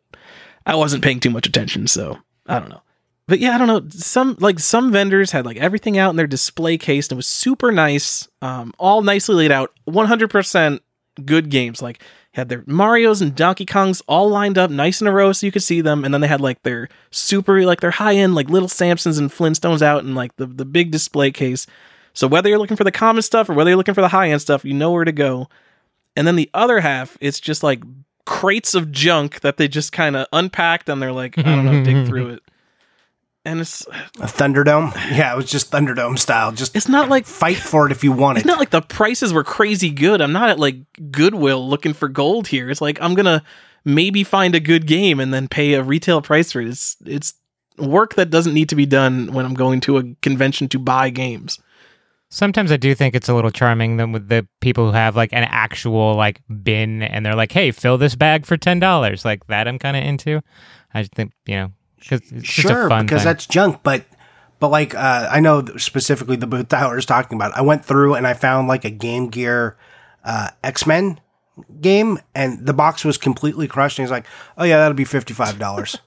I wasn't paying too much attention, so I don't know. But yeah, I don't know. Some like some vendors had like everything out in their display case and it was super nice, um, all nicely laid out, 100% good games. Like had their Mario's and Donkey Kongs all lined up nice in a row so you could see them, and then they had like their super like their high end like little Samsons and Flintstones out in like the the big display case. So whether you're looking for the common stuff or whether you're looking for the high end stuff, you know where to go. And then the other half, it's just like crates of junk that they just kind of unpacked and they're like, I don't know, dig through it. And it's A Thunderdome. Yeah, it was just Thunderdome style. Just it's not like fight for it if you want it. it's not like the prices were crazy good. I'm not at like Goodwill looking for gold here. It's like I'm gonna maybe find a good game and then pay a retail price for it. It's it's work that doesn't need to be done when I'm going to a convention to buy games. Sometimes I do think it's a little charming than with the people who have like an actual like bin and they're like, "Hey, fill this bag for ten dollars." Like that, I'm kind of into. I just think you know because it's just a sure, because thing. that's junk. But but like uh, I know specifically the booth Tyler is talking about. I went through and I found like a Game Gear uh, X Men game, and the box was completely crushed. And he's like, "Oh yeah, that'll be fifty five dollars."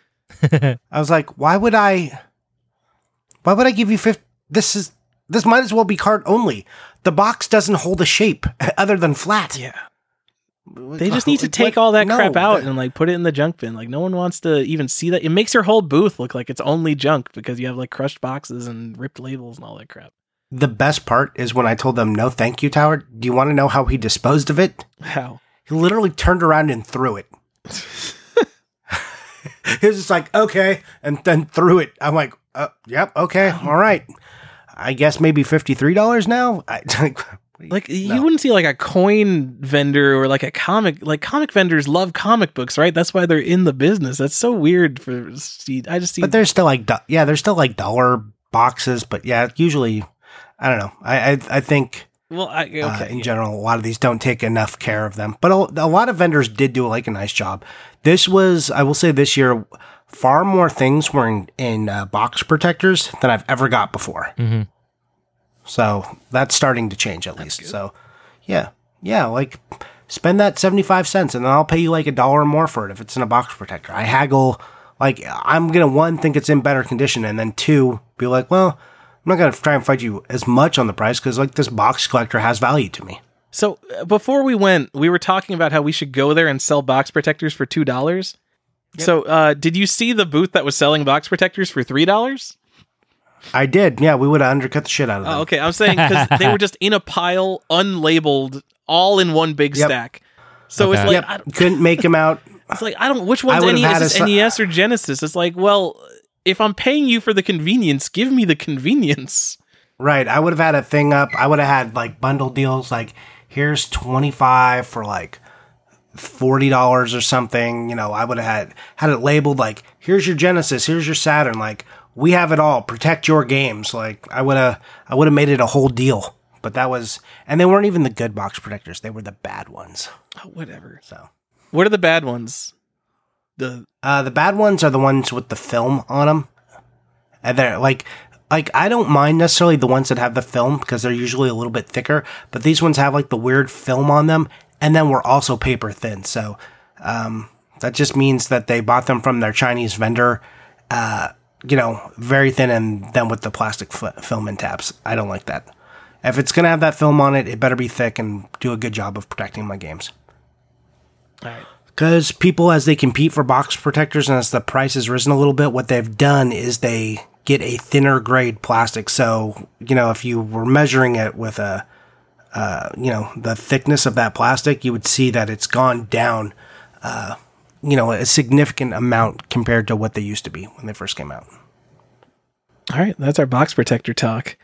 I was like, "Why would I? Why would I give you fifty? This is this might as well be card only. The box doesn't hold a shape other than flat. Yeah. They just need to take what? all that No, crap out that- and like put it in the junk bin. Like no one wants to even see that. It makes your whole booth look like it's only junk because you have like crushed boxes and ripped labels and all that crap. The best part is when I told them, "No, thank you, Tower." Do you want to know how he disposed of it? How? He literally turned around and threw it. he was just like, okay, and then threw it. I'm like, uh, yep, okay, all right. I guess maybe $53 now? I, Like you No. wouldn't see like a coin vendor or like a comic like comic vendors love comic books, right? That's why they're in the business. That's so weird for see I just see but there's still like, yeah, there's still like dollar boxes, but yeah, usually, I don't know. I, I, I think well I, okay. uh, in general, a lot of these don't take enough care of them. But a, a lot of vendors did do like a nice job. This was, I will say, this year, far more things were in, uh, box protectors than I've ever got before. Mm-hmm. So that's starting to change at least. So yeah, yeah, like spend that 75 cents and then I'll pay you like a dollar more for it if it's in a box protector. I haggle like I'm going to one think it's in better condition and then two be like, well, I'm not going to try and fight you as much on the price cuz like this box collector has value to me. So uh, before we went, we were talking about how we should go there and sell box protectors for $2. So, uh, did you see the booth that was selling box protectors for three dollars? I did. Yeah, we would have undercut the shit out of them. Oh, okay, I'm saying because they were just in a pile, unlabeled, all in one big yep. stack. So okay. it's like yep. couldn't make them out. It's like I don't which one's NES, a, NES or Genesis. It's like, well, if I'm paying you for the convenience, give me the convenience. Right. I would have had a thing up. I would have had like bundle deals. Like here's twenty five for like $40 or something. You know, I would have had had it labeled like here's your Genesis, here's your Saturn, like we have it all. Protect your games. Like I would have I would have made it a whole deal. But that was and they weren't even the good box protectors. They were the bad ones. Oh, whatever. So What are the bad ones? The Uh, the bad ones are the ones with the film on them. And they're like, like I don't mind necessarily the ones that have the film because they're usually a little bit thicker. But these ones have like the weird film on them, and then we're also paper thin. So um, that just means that they bought them from their Chinese vendor. Uh, you know, very thin, and then with the plastic f- film and tabs. I don't like that. If it's gonna have that film on it, it better be thick and do a good job of protecting my games. All right. Because people, as they compete for box protectors and as the price has risen a little bit, what they've done is they get a thinner grade plastic. So, you know, if you were measuring it with a, uh, you know, the thickness of that plastic, you would see that it's gone down, uh, you know, a significant amount compared to what they used to be when they first came out. All right, that's our box protector talk.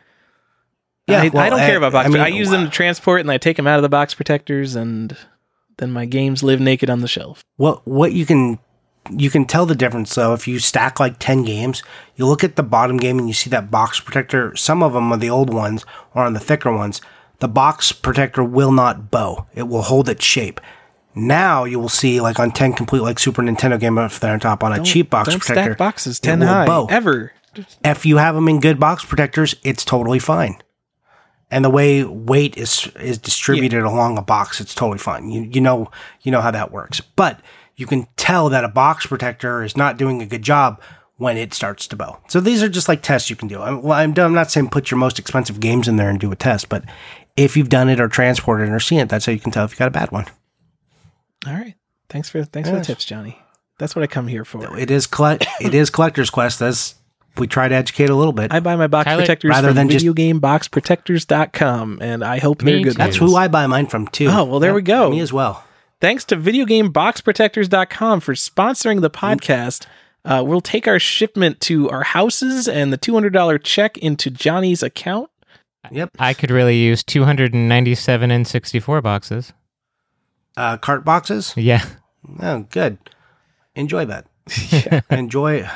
Yeah, I, well, I don't care about box. I I, mean, I use them to transport, and I take them out of the box protectors, and then my games live naked on the shelf. What what you can you can tell the difference though if you stack like 10 games you look at the bottom game and you see that box protector some of them are the old ones or on the thicker ones the box protector will not bow it will hold its shape now you will see like on 10 complete like super nintendo game if they're on top on a cheap box Don't protector stack boxes ten high bow. ever. if you have them in good box protectors, it's totally fine. And the way weight is is distributed along a box, it's totally fine. You you know you know how that works. But you can tell that a box protector is not doing a good job when it starts to bow. So these are just like tests you can do. I'm, well, I'm, I'm not saying put your most expensive games in there and do a test, but if you've done it or transported it or seen it, that's how you can tell if you got a bad one. All right, thanks for thanks for the tips, Johnny. That's what I come here for. It is collect it is collector's quest. As we try to educate a little bit. I buy my box Tyler- protectors Rather from than just- videogameboxprotectors.com, and I hope they're good. too. that's who I buy mine from too. Oh, well, there we go. Me as well. Thanks to video game box videogameboxprotectors.com for sponsoring the podcast. Uh, we'll take our shipment to our houses and the $200 check into Johnny's account. Yep. I could really use 297 and 64 boxes. Uh, cart boxes. Yeah. Oh, good. Enjoy that. Enjoy.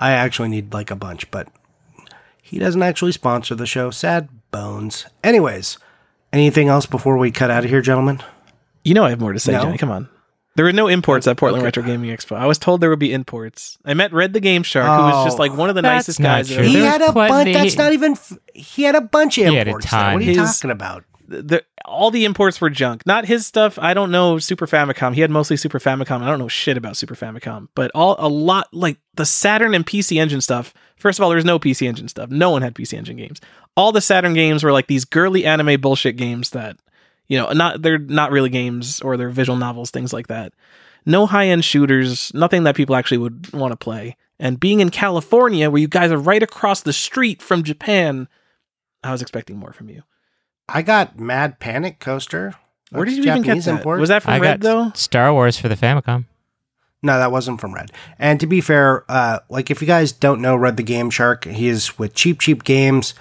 I actually need like a bunch, but he doesn't actually sponsor the show. Sad bones. Anyways, anything else before we cut out of here, gentlemen? You know I have more to say, No. Johnny. Come on. There were no imports at Portland Retro Gaming Expo. I was told there would be imports. I met Red the Game Shark, who was just Oh. like one of the oh, That's nicest not guys. true. He There had a bunch. That's not even. F- he had a bunch of He had a imports. What are you. His- talking about? the, all the imports were junk. Not his stuff. I don't know Super Famicom. He had mostly Super Famicom. I don't know shit about Super Famicom, but all a lot like the Saturn and PC Engine stuff. First of all, there was no PC Engine stuff. No one had PC Engine games. All the Saturn games were like these girly anime bullshit games that you know not they're not really games or they're visual novels, things like that. No high end shooters. Nothing that people actually would want to play. And being in California, where you guys are right across the street from Japan, I was expecting more from you. I got Mad Panic Coaster. Where did you even get that? import. Was that from I Red got though? Star Wars for the Famicom. No, that wasn't from Red. And to be fair, uh, like if you guys don't know Red the Game Shark, he is with Cheap Cheap Games,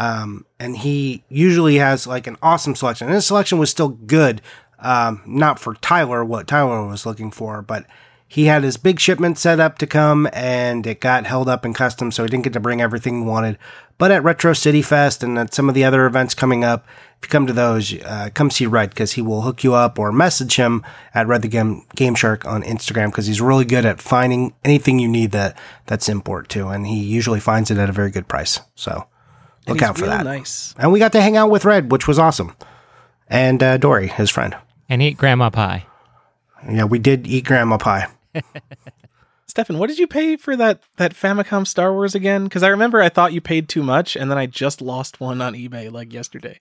um, and he usually has like an awesome selection. And his selection was still good, um, not for Tyler what Tyler was looking for, but he had his big shipment set up to come, and it got held up in customs, so he didn't get to bring everything he wanted. But at Retro City Fest and at some of the other events coming up, if you come to those, uh, come see Red because he will hook you up or message him at Red the Game, Game Shark on Instagram because he's really good at finding anything you need that that's import too, and he usually finds it at a very good price. So And look out for real that. Nice. And we got to hang out with Red, which was awesome, and uh, Dory, his friend. And eat grandma pie. Yeah, we did eat grandma pie. Stefan, what did you pay for that that Famicom Star Wars again? Because I remember I thought you paid too much, and then I just lost one on eBay like yesterday.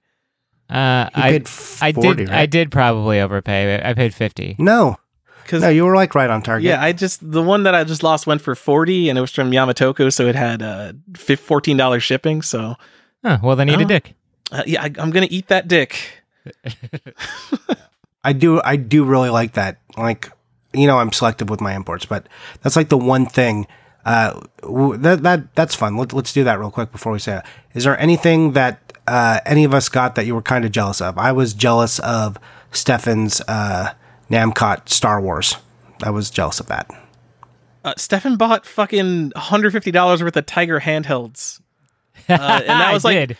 Uh, You I, paid I did. right? I did probably overpay. I paid fifty. No, Because no, you were like right on target. yeah, I just the one that I just lost went for forty, and it was from Yamatoko, so it had uh fourteen dollars shipping. So Huh, well, then eat Oh. a dick. uh, yeah, I, I'm gonna eat that dick. I do I do really like that. Like you know, I'm selective with my imports, but that's like the one thing. Uh, w- that that that's fun. Let, let's do that real quick before we say it. Is there anything that uh, any of us got that you were kind of jealous of? I was jealous of Stefan's uh, Namcot Star Wars. I was jealous of that. Uh, Stefan bought fucking 150 dollars worth of Tiger handhelds. Uh, and that was like did.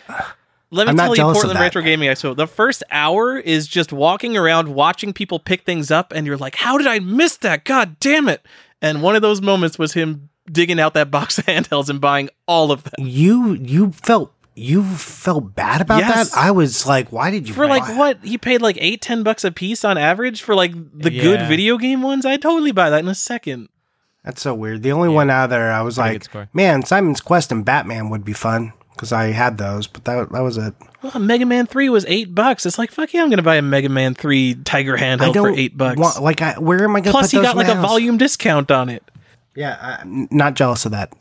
Let me I'm tell you, Portland. Retro Gaming Expo. The first hour is just walking around, watching people pick things up, and you're like, "How did I miss that? God damn it!" And one of those moments was him digging out that box of handhelds and buying all of them You you felt you felt bad about Yes. that. I was like, why did you for like what he paid like eight, ten bucks a piece on average for like the good video game ones. I'd totally buy that in a second. That's so weird. The only one out there, I was Pretty like, man, Simon's Quest and Batman would be fun because I had those, but that that was it. Well, Mega Man Three was eight bucks. It's like fuck yeah, I'm gonna buy a Mega Man Three Tiger handheld for eight bucks. want- like, I, where am I going to Plus, put he those got like a house? volume discount on it. Yeah, I'm not jealous of that.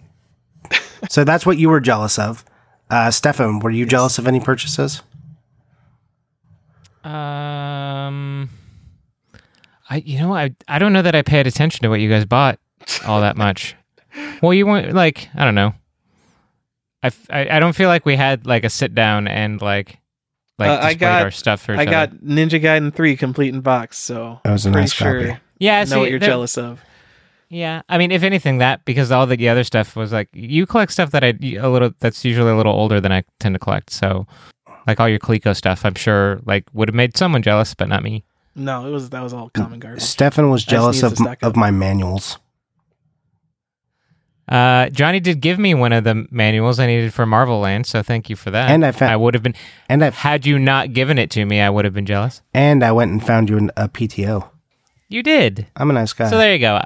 so that's what you were jealous of. Uh, Stefan, were you jealous of any purchases? Um, I you know I I don't know that I paid attention to what you guys bought all that much. well, you weren't like I don't know. I, f- I I don't feel like we had like a sit down and like like Uh, I got- our stuff for each I got other. Ninja Gaiden Three complete in box, so That was a pretty nice sure copy. Yeah, I see, know what you're there- jealous of. Yeah, I mean, if anything, that because all the other stuff was like you collect stuff that I a little that's usually a little older than I tend to collect. So, like all your Coleco stuff, I'm sure like would have made someone jealous, but not me. No, it was that was all common garbage. Stefan was jealous of, of my manuals. Uh, Johnny did give me one of the manuals I needed for Marvel Land, so thank you for that. And I found- I would have been And I had you not given it to me, I would have been jealous. and I went and found you an, a PTO. You did, I'm a nice guy. so there you go.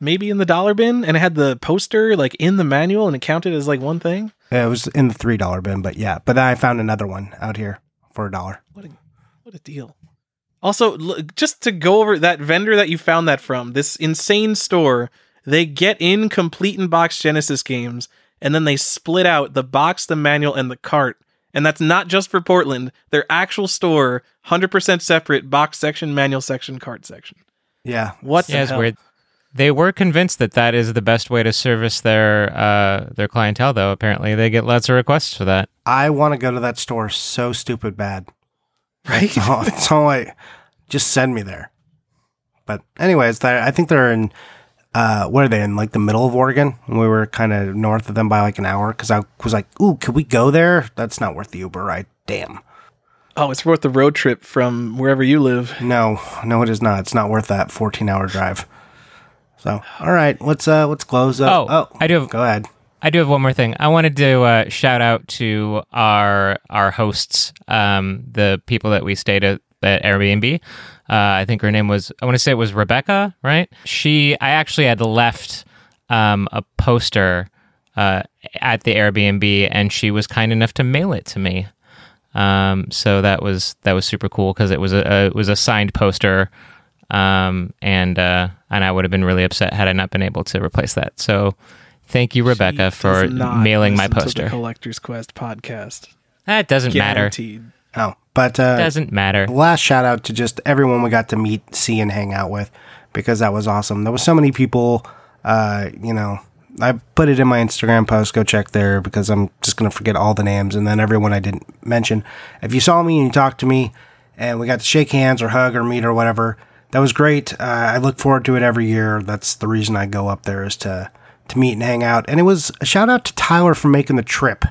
Maybe in the dollar bin, and it had the poster like in the manual, and it counted as like one thing. it was in the three dollar bin, but yeah. But then I found another one out here for a dollar. What a what a deal. Also, l- just to go over that vendor that you found that from, this insane store, they get in complete in box Genesis games, and then they split out the box, the manual, and the cart. And that's not just for Portland. Their actual store, hundred percent separate box section, manual section, cart section. Yeah, What Yeah, the it's hell? weird. They were convinced that that is the best way to service their uh, their clientele, though. Apparently, they get lots of requests for that. I want to go to that store so stupid bad. Right? So it's all like, just send me there. But anyways, I think they're in. Uh, what are they in? Like the middle of Oregon. And we were kind of north of them by like an hour because I was like, "Ooh, could we go there?" That's not worth the Uber ride. Damn. Oh, it's worth the road trip from wherever you live. No, no, it is not. It's not worth that fourteen hour drive. So, all right, let's uh, let's close up. Oh, I do have- Go ahead. I do have one more thing. I wanted to uh, shout out to our our hosts, um, the people that we stayed at at Airbnb. Uh, I think her name was I want to say it was Rebecca, right? She I actually had left um, a poster uh, at the Airbnb, and she was kind enough to mail it to me. Um, so that was that was super cool because it was a, a it was a signed poster, um, and uh, and I would have been really upset had I not been able to replace that. So thank you, Rebecca, She for mailing my poster. Collector's Quest podcast. That doesn't matter. Oh, but uh, Doesn't matter. last shout out to just everyone we got to meet, see, and hang out with because that was awesome. There was so many people. Uh, you know, I put it in my Instagram post. Go check there because I'm just gonna forget all the names and then everyone I didn't mention. If you saw me and you talked to me, and we got to shake hands or hug or meet or whatever, that was great. Uh, I look forward to it every year. That's the reason I go up there is to to meet and hang out. And it was a shout out to Tyler for making the trip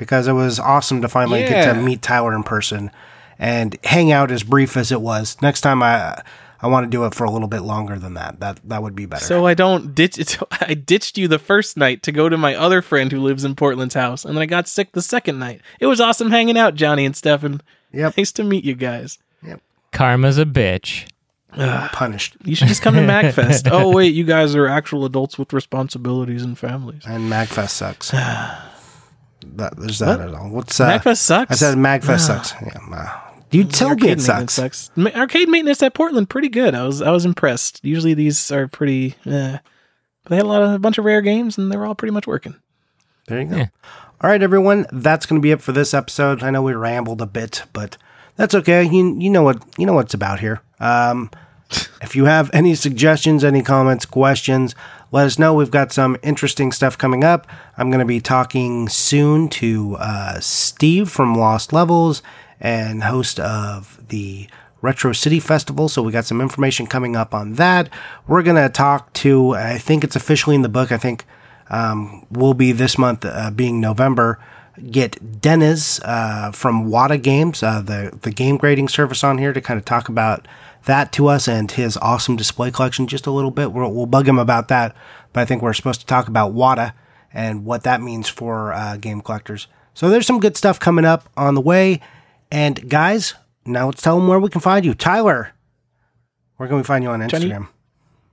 because it was awesome to finally get to meet Tyler in person and hang out as brief as it was. Next time I I want to do it for a little bit longer than that. That that would be better. So I don't ditch. I ditched you the first night to go to my other friend who lives in Portland's house, and then I got sick the second night. It was awesome hanging out, Johnny and Stefan. Yep. Nice to meet you guys. Yep. Karma's a bitch. punished. You should just come to MagFest. oh wait, you guys are actual adults with responsibilities and families. And Magfest sucks. that, there's that at all. What's uh, MagFest sucks. I said Magfest sucks. Yeah, uh, you tell me it maintenance sucks. Ma- Arcade maintenance at Portland pretty good. I was I was impressed. Usually these are pretty. Eh. They had a lot of a bunch of rare games, and they were all pretty much working. There you go. Yeah. All right, everyone. That's going to be it for this episode. I know we rambled a bit, but that's okay. You you know what you know what's about here. Um, if you have any suggestions, any comments, questions, let us know. We've got some interesting stuff coming up. I'm going to be talking soon to uh, Steve from Lost Levels and host of the Retro City Festival. So we got some information coming up on that. We're going to talk to, I think it's officially in the book. I think um, will be this month, uh, being November. Get Deniz uh, from Wata Games, uh, the the game grading service, on here to kind of talk about that to us and his awesome display collection just a little bit. We'll, we'll bug him about that, but I think we're supposed to talk about Wata and what that means for uh, game collectors. So there's some good stuff coming up on the way. And guys, now let's tell them where we can find you. Tyler, where can we find you on Johnny? Instagram?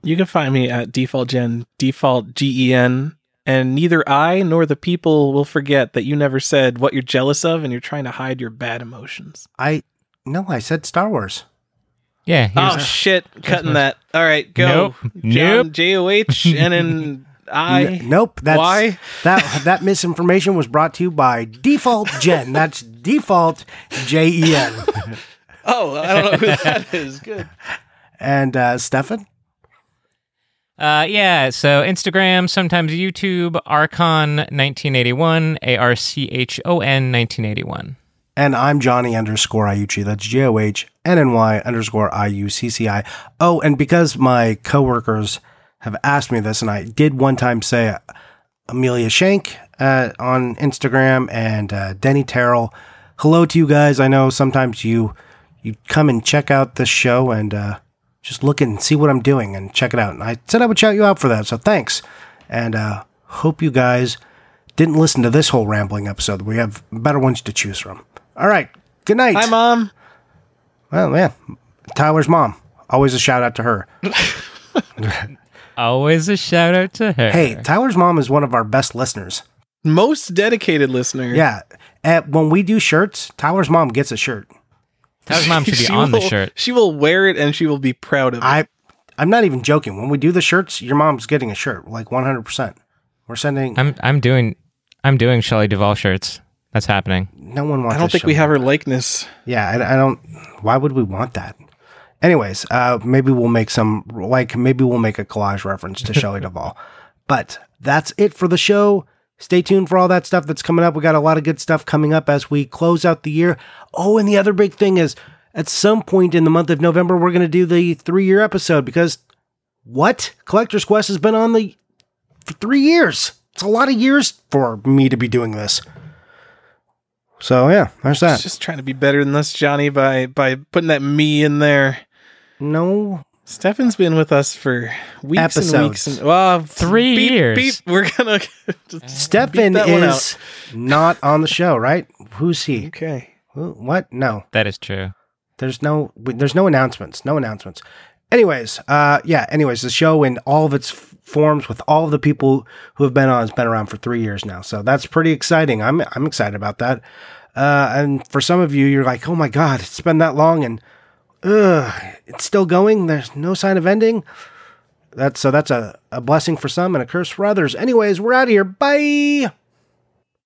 You can find me at default gen default G E N and neither I nor the people will forget that you never said what you're jealous of and you're trying to hide your bad emotions. I no, I said Star Wars. Yeah. Oh here's- shit, cutting that. All right, go. Nope. John, Nope. J O H and then nope. That's Why? that that misinformation was brought to you by Default Jen. That's Default J E N. Oh, I don't know who that is. Good. And uh Stefan? Uh, yeah, so Instagram, sometimes YouTube, Archon1981, A R C H O N 1981. And I'm Johnny underscore Iucci. That's J O H N N Y underscore I U C C I. Oh, and because my coworkers have asked me this, and I did one time say Amelia Shank uh, on Instagram and uh, Denny Terrell. Hello to you guys. I know sometimes you you come and check out this show and uh, just look and see what I'm doing and check it out. And I said I would shout you out for that, so thanks. And uh, hope you guys didn't listen to this whole rambling episode. We have better ones to choose from. All right. Good night. Hi, mom. Well, yeah. Tyler's mom. Always a shout out to her. Always a shout out to her. Hey, Tyler's mom is one of our best listeners. Most dedicated listener. Yeah. At, when we do shirts, Tyler's mom gets a shirt. Tyler's mom should be She on the will- shirt. She will wear it and she will be proud of it. I, I'm not even joking. When we do the shirts, your mom's getting a shirt, like 100%. We're sending. I'm I'm doing I'm doing Shelley Duvall shirts. That's happening. no one wants. I don't think we have her likeness. Yeah, I, I don't. Why would we want that? Anyways, uh, maybe we'll make some like maybe we'll make a collage reference to Shelley Duvall. But that's it for the show. Stay tuned for all that stuff that's coming up. We got a lot of good stuff coming up as we close out the year. Oh, and the other big thing is at some point in the month of November, we're going to do the three year episode because what? Collector's Quest has been on the for three years. It's a lot of years for me to be doing this. So yeah, there's that. Just trying to be better than us, Johnny, by by putting that me in there. No, Stefan's been with us for weeks and weeks Episodes. and well, Three beep, years. beep. We're gonna just Stefan beat that one is not on the show, right? Who's he? okay. What? No, That is true. there's no, there's no announcements. No announcements. Anyways, uh, yeah. Anyways, the show in all of its forms with all of the people who have been on It's been around for three years now. So that's pretty exciting. I'm, I'm excited about that. Uh, and for some of you, you're like, oh my god, it's been that long, and ugh, it's still going. There's no sign of ending. That's so that's a, a blessing for some and a curse for others. Anyways, we're out of here. Bye.